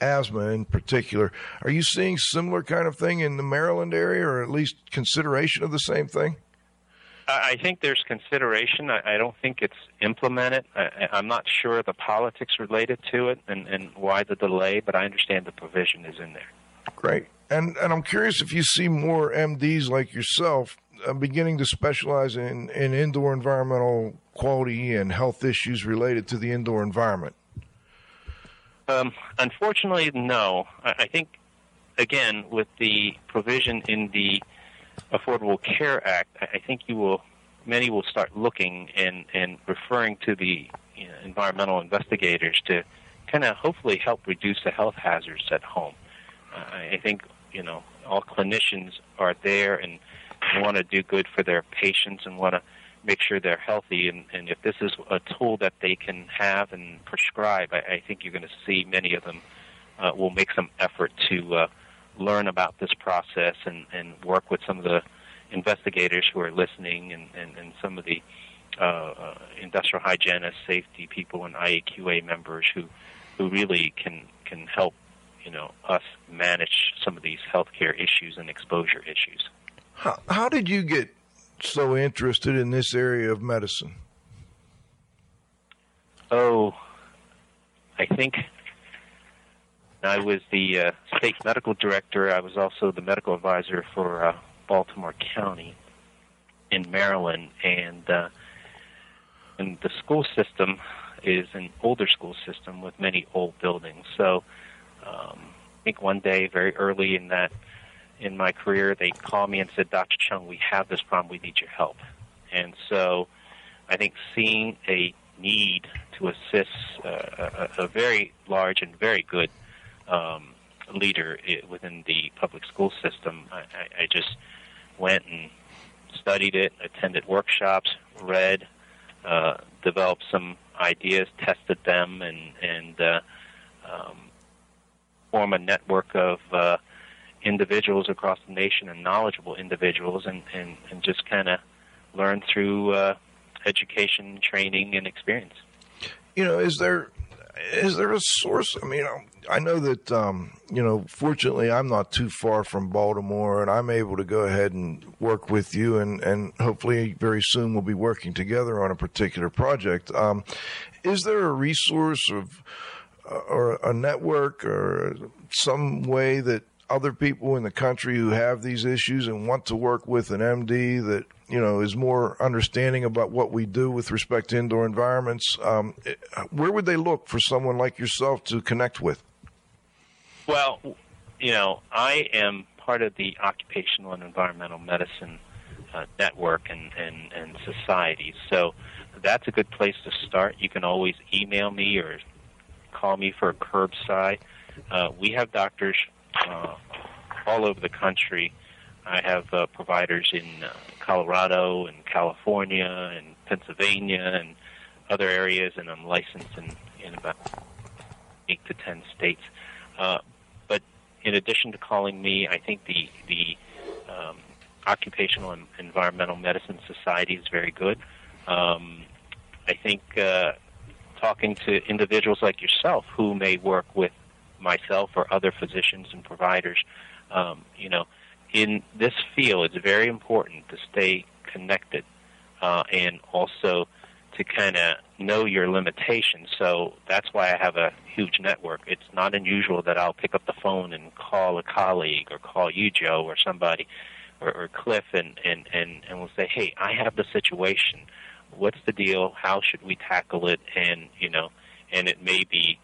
asthma in particular. Are you seeing similar kind of thing in the Maryland area, or at least consideration of the same thing? I think there's consideration. I, don't think it's implemented. I, am not sure the politics related to it and, and why the delay, but I understand the provision is in there. Great. And and I'm curious if you see more MDs like yourself uh, beginning to specialize in, in indoor environmental quality and health issues related to the indoor environment. Um, unfortunately, no. I, think, again, with the provision in the Affordable Care Act, I, I think you will many will start looking and and referring to the you know, environmental investigators to kind of hopefully help reduce the health hazards at home. Uh, I think you know all clinicians are there and want to do good for their patients and want to make sure they're healthy. And, and if this is a tool that they can have and prescribe, I, I think you're going to see many of them uh, will make some effort to uh, learn about this process and, and work with some of the investigators who are listening and, and, and some of the uh, uh, industrial hygienists, safety people, and IAQA members who, who really can, can help you know us manage some of these healthcare issues and exposure issues. How, how did you get so interested in this area of medicine? Oh, I think I was the uh, state medical director. I was also the medical advisor for uh, Baltimore County in Maryland, and uh, and the school system is an older school system with many old buildings. So um, I think one day, very early in that in my career, they called me and said, Dr. Chung, we have this problem. We need your help. And so I think seeing a need to assist uh, a, a, very large and very good um, leader within the public school system, I, I just went and studied it, attended workshops, read, uh, developed some ideas, tested them, and, and uh, um, form a network of uh, individuals across the nation and knowledgeable individuals and, and, and just kind of learn through uh, education, training, and experience. You know, is there is there a source? I mean, I know that um, you know. Fortunately, I'm not too far from Baltimore, and I'm able to go ahead and work with you, and and hopefully very soon we'll be working together on a particular project. Um, is there a resource of uh, or a network or some way that other people in the country who have these issues and want to work with an MD that you know is more understanding about what we do with respect to indoor environments. Um, where would they look for someone like yourself to connect with? Well, you know, I am part of the occupational and environmental medicine uh, network and, and, and society. So that's a good place to start. You can always email me or call me for a curbside. Uh, we have doctors uh, all over the country. I have uh, providers in uh, Colorado and California and Pennsylvania and other areas, and I'm licensed in, in about eight to ten states. Uh, but in addition to calling me, I think the the um, Occupational and Environmental Medicine Society is very good. Um, I think uh, talking to individuals like yourself who may work with myself or other physicians and providers. Um, you know, in this field, it's very important to stay connected uh, and also to kind of know your limitations. So that's why I have a huge network. It's not unusual that I'll pick up the phone and call a colleague or call you, Joe, or somebody, or, or Cliff, and, and, and, and we'll say, hey, I have the situation. What's the deal? How should we tackle it? And, you know, and it may be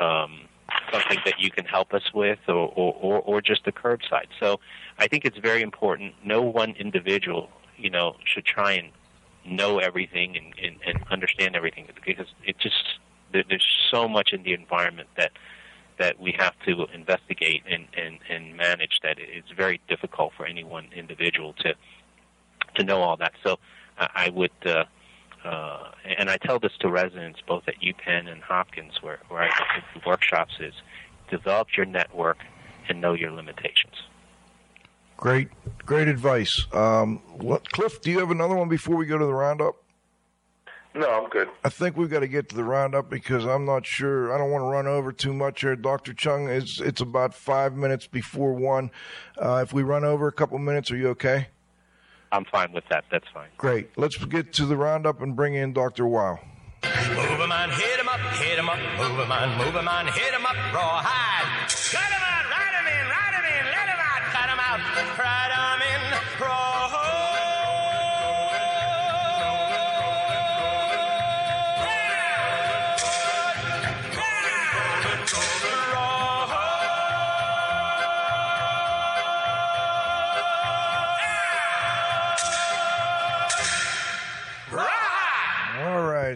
um, something that you can help us with or, or, or, or just the curbside. So I think it's very important. No one individual, you know, should try and know everything and, and, and understand everything because it just there, there's so much in the environment that that we have to investigate and, and, and manage that it's very difficult for any one individual to to know all that. So I would uh, uh, and I tell this to residents both at UPenn and Hopkins, where, where I do workshops, is develop your network and know your limitations. Great, great advice. Um, what, Cliff, do you have another one before we go to the roundup? No, I'm good. I think we've got to get to the roundup because I'm not sure. I don't want to run over too much here. Dr. Chung, it's, it's about five minutes before one. Uh, if we run over a couple minutes, are you okay? I'm fine with that. That's fine. Great. Let's get to the roundup and bring in Dr. Wow. Move him on, hit him up, hit him up, move him on, move him on, hit him up, rawhide. Cut him out, ride him in, ride him in, let him out, cut him out, ride him in, rawhide.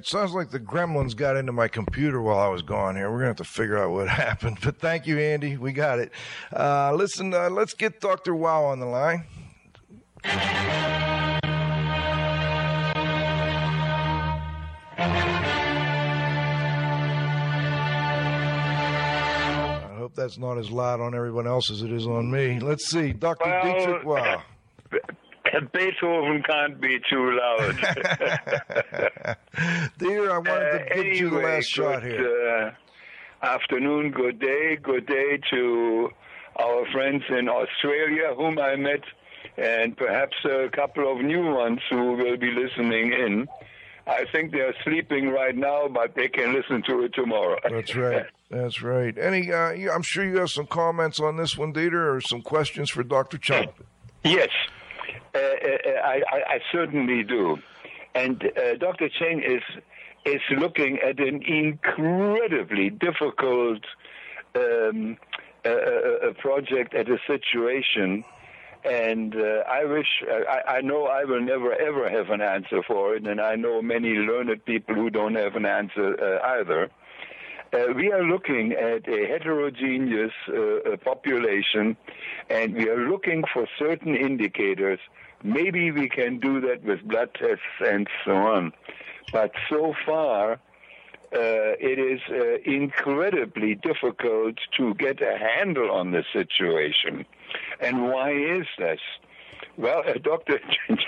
Sounds like the gremlins got into my computer while I was gone here. We're going to have to figure out what happened. But thank you, Andy. We got it. Uh, listen, uh, let's get Dr. Wow on the line. I hope that's not as loud on everyone else as it is on me. Let's see. Dr. Well, Dietrich Wow. Beethoven can't be too loud. Dear, I wanted to Uh, give you the anyway, last shot here. Uh, afternoon, good day, good day to our friends in Australia whom I met, and perhaps a couple of new ones who will be listening in. I think they're sleeping right now, but they can listen to it tomorrow. That's right. That's right. Any, uh, I'm sure you have some comments on this one, Dieter, or some questions for Dr. Chung. Yes, I, I, I certainly do. And uh, Dr. Cheng is is looking at an incredibly difficult um, uh, uh, uh, project, at a situation. And uh, I wish, I, I know I will never ever have an answer for it, and I know many learned people who don't have an answer uh, either. Uh, we are looking at a heterogeneous uh, uh, population, and we are looking for certain indicators. Maybe we can do that with blood tests and so on. But so far, uh, it is uh, incredibly difficult to get a handle on the situation. And why is this? Well, uh, Dr.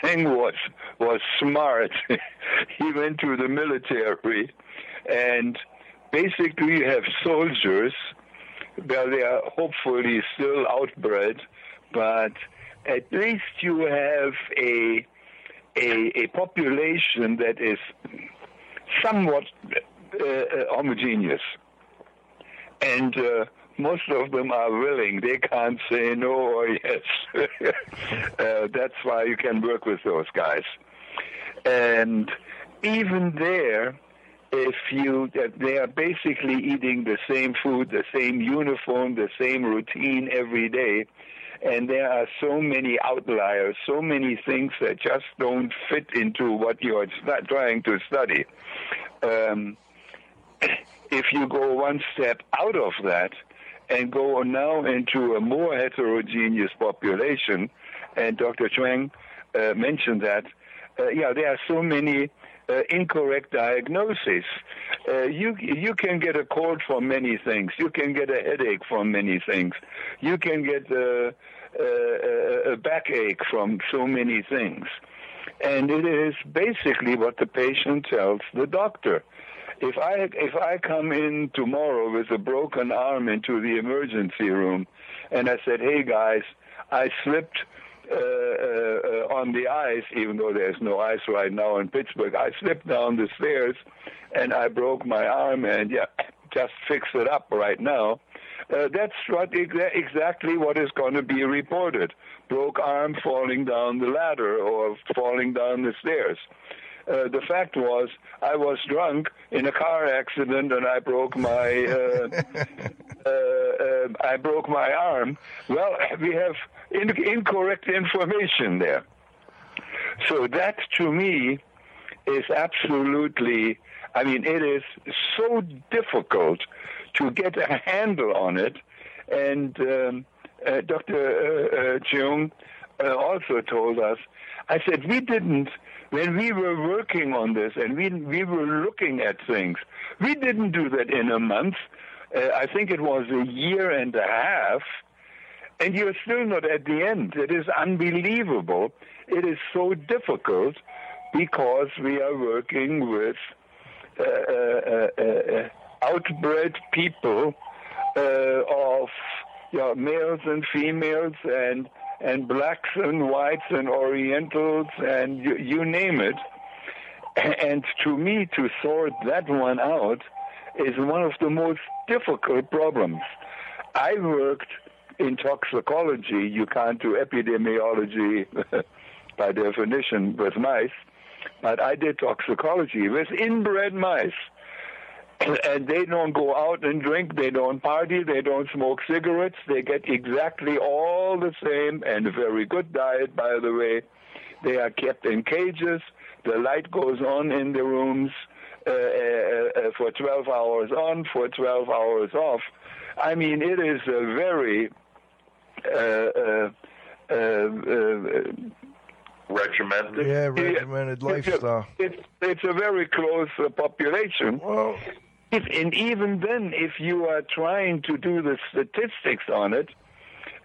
Cheng was was smart. he went to the military, and basically you have soldiers. Well, they are hopefully still outbred, but at least you have a a, a population that is somewhat uh, uh, homogeneous, and uh, most of them are willing. They can't say no or yes. uh, that's why you can work with those guys. And even there, if you they are basically eating the same food, the same uniform, the same routine every day, and there are so many outliers, so many things that just don't fit into what you're stu- trying to study. Um, if you go one step out of that and go now into a more heterogeneous population, and Dr. Chuang uh, mentioned that, uh, yeah, there are so many uh, incorrect diagnosis. Uh, you you can get a cold from many things. You can get a headache from many things. You can get a, a, a backache from so many things, and it is basically what the patient tells the doctor. If I if I come in tomorrow with a broken arm into the emergency room, and I said, "Hey guys, I slipped." Uh, uh, on the ice, even though there's no ice right now in Pittsburgh. I slipped down the stairs and I broke my arm, and yeah, just fix it up right now. Uh, that's what exa- exactly what is going to be reported: broke arm falling down the ladder or falling down the stairs. Uh, the fact was, I was drunk in a car accident and I broke my uh, I broke my arm. Well, we have in- incorrect information there. So that to me is absolutely. I mean, it is so difficult to get a handle on it, and um, uh, Dr. Uh, uh, Cheung uh, also told us. I said we didn't when we were working on this and we we were looking at things. We didn't do that in a month. Uh, I think it was a year and a half, and you're still not at the end. It is unbelievable. It is so difficult because we are working with uh, uh, uh, uh, outbred people uh, of you know, males and females and and blacks and whites and orientals and you, you name it. And to me, to sort that one out is one of the most difficult problems. I worked in toxicology. You can't do epidemiology by definition with mice, but I did toxicology with inbred mice. And they don't go out and drink, they don't party, they don't smoke cigarettes, they get exactly all the same and very good diet, by the way. They are kept in cages, the light goes on in the rooms, uh, uh, for 12 hours on, for 12 hours off. I mean, it is a very uh, uh, uh, Regimented. Yeah, regimented lifestyle. It's, it's a very close uh, population. Well, If, and even then, if you are trying to do the statistics on it,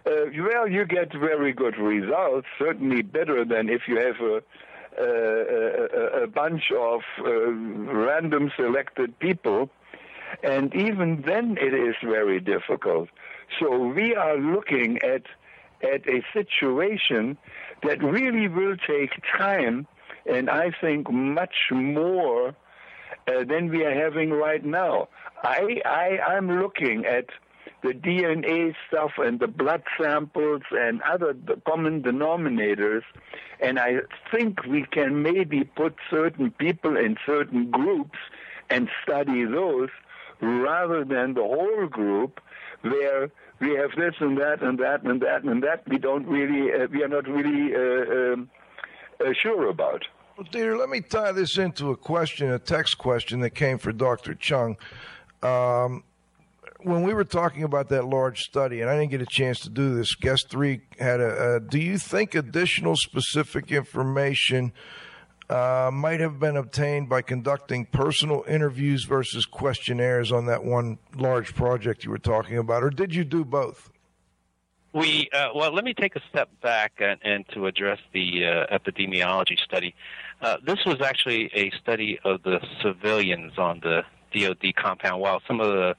uh, well, you get very good results. Certainly better than if you have a a, bunch of uh, random selected people. And even then, it is very difficult. So we are looking at at a situation that really will take time, and I think much more uh, than we are having right now. I, I I'm looking at the DNA stuff and the blood samples and other common denominators, and I think we can maybe put certain people in certain groups and study those rather than the whole group where we have this and that and that and that and that we don't really uh, we are not really uh, um, uh, sure about. Well, Dieter, let me tie this into a question, a text question that came for Dr. Cheung. Um, when we were talking about that large study, and I didn't get a chance to do this, guest three had a. a do you think additional specific information uh, might have been obtained by conducting personal interviews versus questionnaires on that one large project you were talking about, or did you do both? We uh, well, let me take a step back and, and to address the uh, epidemiology study. Uh, this was actually a study of the civilians on the DoD compound. While some of the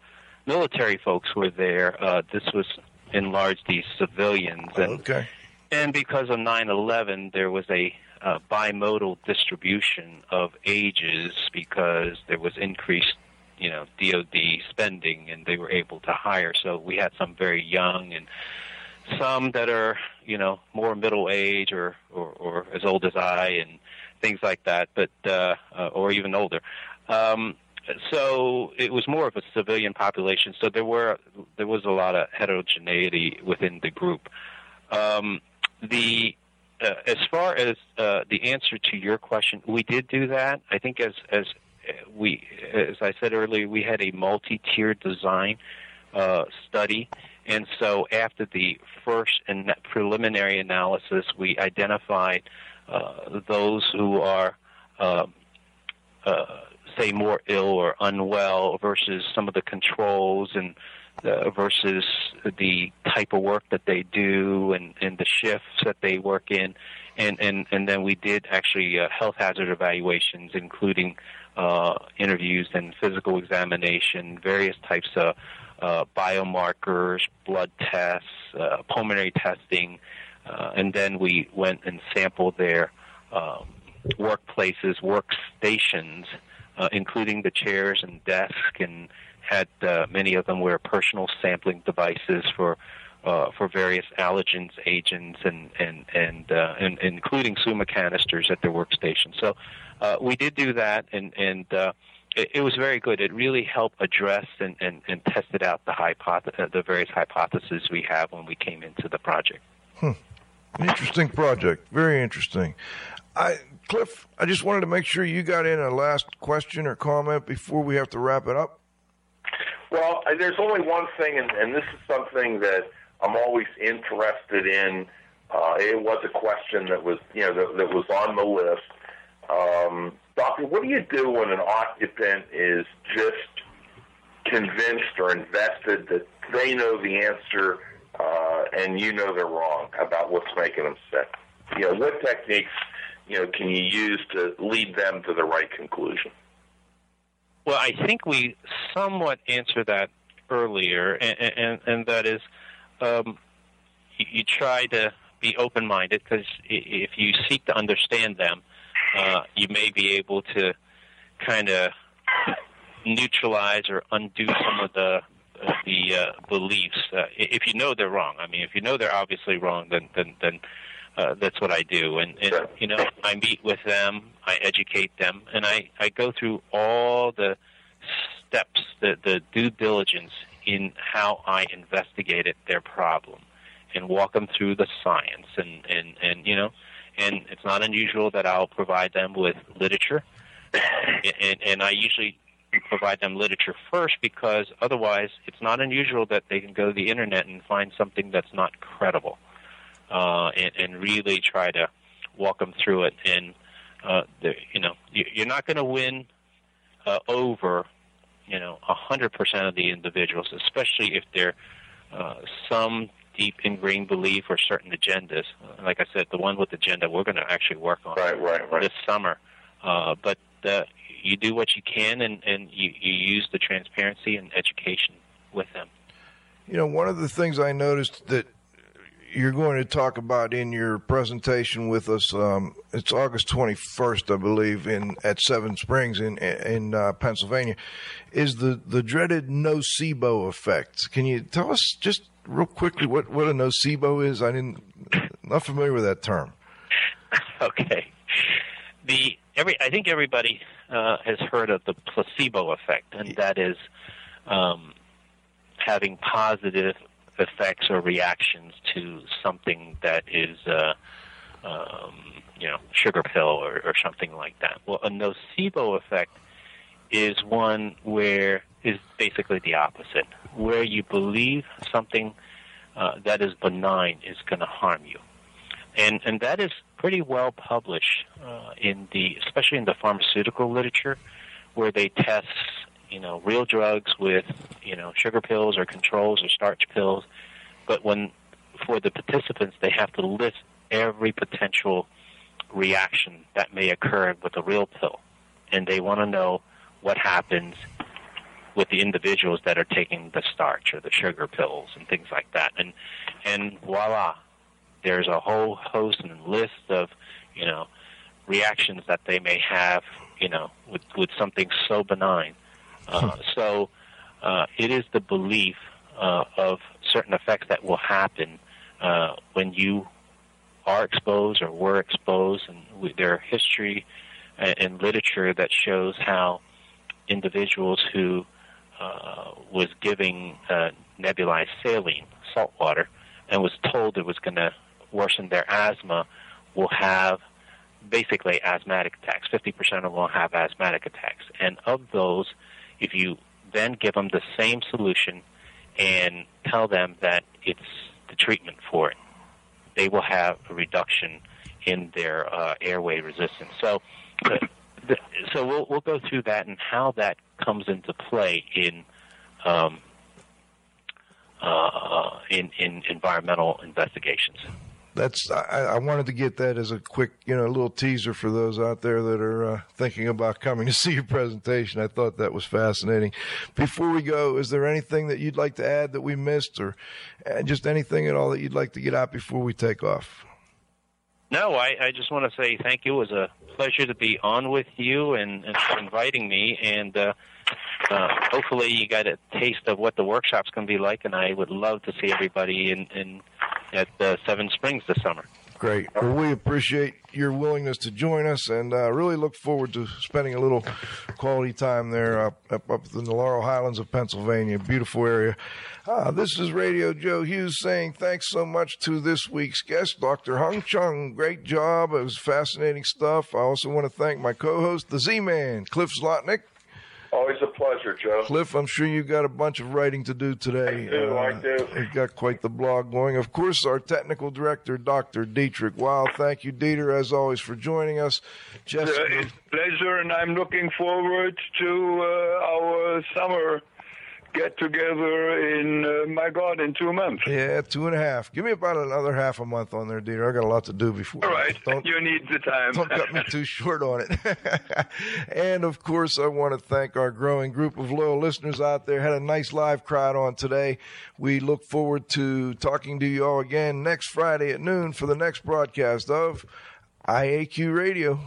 military folks were there, uh, this was in large the civilians. And, Okay. and because of 9/11, there was a uh, bimodal distribution of ages because there was increased, you know, DoD spending, and they were able to hire. So we had some very young and some that are, you know, more middle age or, or, or as old as I and things like that, but uh, uh, or even older. Um, so it was more of a civilian population. So there were there was a lot of heterogeneity within the group. Um, the uh, as far as uh, the answer to your question, we did do that. I think as as we as I said earlier, we had a multi-tiered design uh, study, and so after the first and preliminary analysis, we identified uh, those who are uh, uh, say more ill or unwell versus some of the controls and uh, versus the type of work that they do and, and the shifts that they work in. And, and, and then we did actually uh, health hazard evaluations, including uh, interviews and physical examination, various types of uh, biomarkers, blood tests, uh, pulmonary testing, uh, and then we went and sampled their um, workplaces, workstations, uh, including the chairs and desk, and had uh, many of them were personal sampling devices for uh, for various allergens, agents, and and and, uh, and including SUMMA canisters at their workstation. So uh, we did do that, and and uh, it, was very good. It really helped address and, and, and tested out the hypoth- uh, the various hypotheses we have when we came into the project. Interesting project. Very interesting. I, Cliff, I just wanted to make sure you got in a last question or comment before we have to wrap it up. Well, uh, there's only one thing, and, and this is something that I'm always interested in. Uh, it was a question that was, you know, that, that was on the list. Um, doctor, what do you do when an occupant is just convinced or invested that they know the answer uh, and you know they're wrong about what's making them sick? You know, what techniques, you know, can you use to lead them to the right conclusion? Well, I think we somewhat answered that earlier, and, and, and that is um, you, you try to be open minded because if you seek to understand them, uh, you may be able to kind of neutralize or undo some of the the uh, beliefs. Uh, if you know they're wrong, I mean, if you know they're obviously wrong, then then then uh, that's what I do. And, and Sure. you know, I meet with them, I educate them, and I I go through all the steps, the the due diligence in how I investigated their problem, and walk them through the science, and and and you know, and it's not unusual that I'll provide them with literature. and, and I usually provide them literature first because otherwise it's not unusual that they can go to the internet and find something that's not credible, uh, and, and really try to walk them through it. And uh, you know, you're not going to win uh, over you know a hundred percent of the individuals, especially if they're uh, some deep ingrained belief or certain agendas. Uh, like I said, the one with agenda we're going to actually work on right, right, right. this summer. Uh, but uh, you do what you can, and, and you, you use the transparency and education with them. You know, one of the things I noticed that you're going to talk about in your presentation with us. Um, it's August 21st, I believe, in at Seven Springs in in uh, Pennsylvania. Is the the dreaded nocebo effect? Can you tell us just real quickly what what a nocebo is? I didn't not familiar with that term. okay, the every I think everybody uh, has heard of the placebo effect, and that is um, having positive effects or reactions to something that is, uh, um, you know, sugar pill or, or something like that. Well, a nocebo effect is one where is basically the opposite, where you believe something uh, that is benign is going to harm you, and and that is pretty well published uh, in the especially in the pharmaceutical literature, where they test you know real drugs with you know sugar pills or controls or starch pills, but when for the participants they have to list every potential reaction that may occur with a real pill, and they want to know what happens with the individuals that are taking the starch or the sugar pills and things like that, and and voila, there's a whole host and list of you know reactions that they may have you know with with something so benign uh, so uh, it is the belief uh, of certain effects that will happen uh, when you are exposed or were exposed, and there are history and literature that shows how individuals who uh, was giving uh, nebulized saline, salt water, and was told it was going to worsen their asthma, will have basically asthmatic attacks. 50% of them will have asthmatic attacks. And of those, if you then give them the same solution and tell them that it's the treatment for it, they will have a reduction in their uh, airway resistance. So, the, so we'll we'll go through that and how that comes into play in um, uh, in in environmental investigations that's I, I, wanted to get that as a quick, you know, little teaser for those out there that are uh, thinking about coming to see your presentation. I thought that was fascinating. Before we go, is there anything that you'd like to add that we missed, or uh, just anything at all that you'd like to get out before we take off? No, I, I just want to say thank you. It was a pleasure to be on with you and, and for inviting me. And uh, uh, hopefully, you got a taste of what the workshop's going to be like. And I would love to see everybody in, in at uh, Seven Springs this summer. Great. Well, we appreciate your willingness to join us, and uh, really look forward to spending a little quality time there up, up, up in the Laurel Highlands of Pennsylvania. Beautiful area. Uh, this is Radio Joe Hughes saying thanks so much to this week's guest, Dr. Hung Cheung. Great job. It was fascinating stuff. I also want to thank my co-host, the Z-Man, Cliff Zlotnik. Always a pleasure, Joe. Cliff, I'm sure you've got a bunch of writing to do today. I do, uh, I do. You've got quite the blog going. Of course, our technical director, Dr. Dietrich Wow. Thank you, Dieter, as always, for joining us. Jessica. It's a pleasure, and I'm looking forward to uh, our summer get together in uh, my God in two months. Yeah, two and a half. Give me about another half a month on there, Dieter. I got a lot to do before. All right, don't, you need the time. don't cut me too short on it. and of course, I want to thank our growing group of loyal listeners out there. Had a nice live crowd on today. We look forward to talking to you all again next Friday at noon for the next broadcast of IAQ Radio.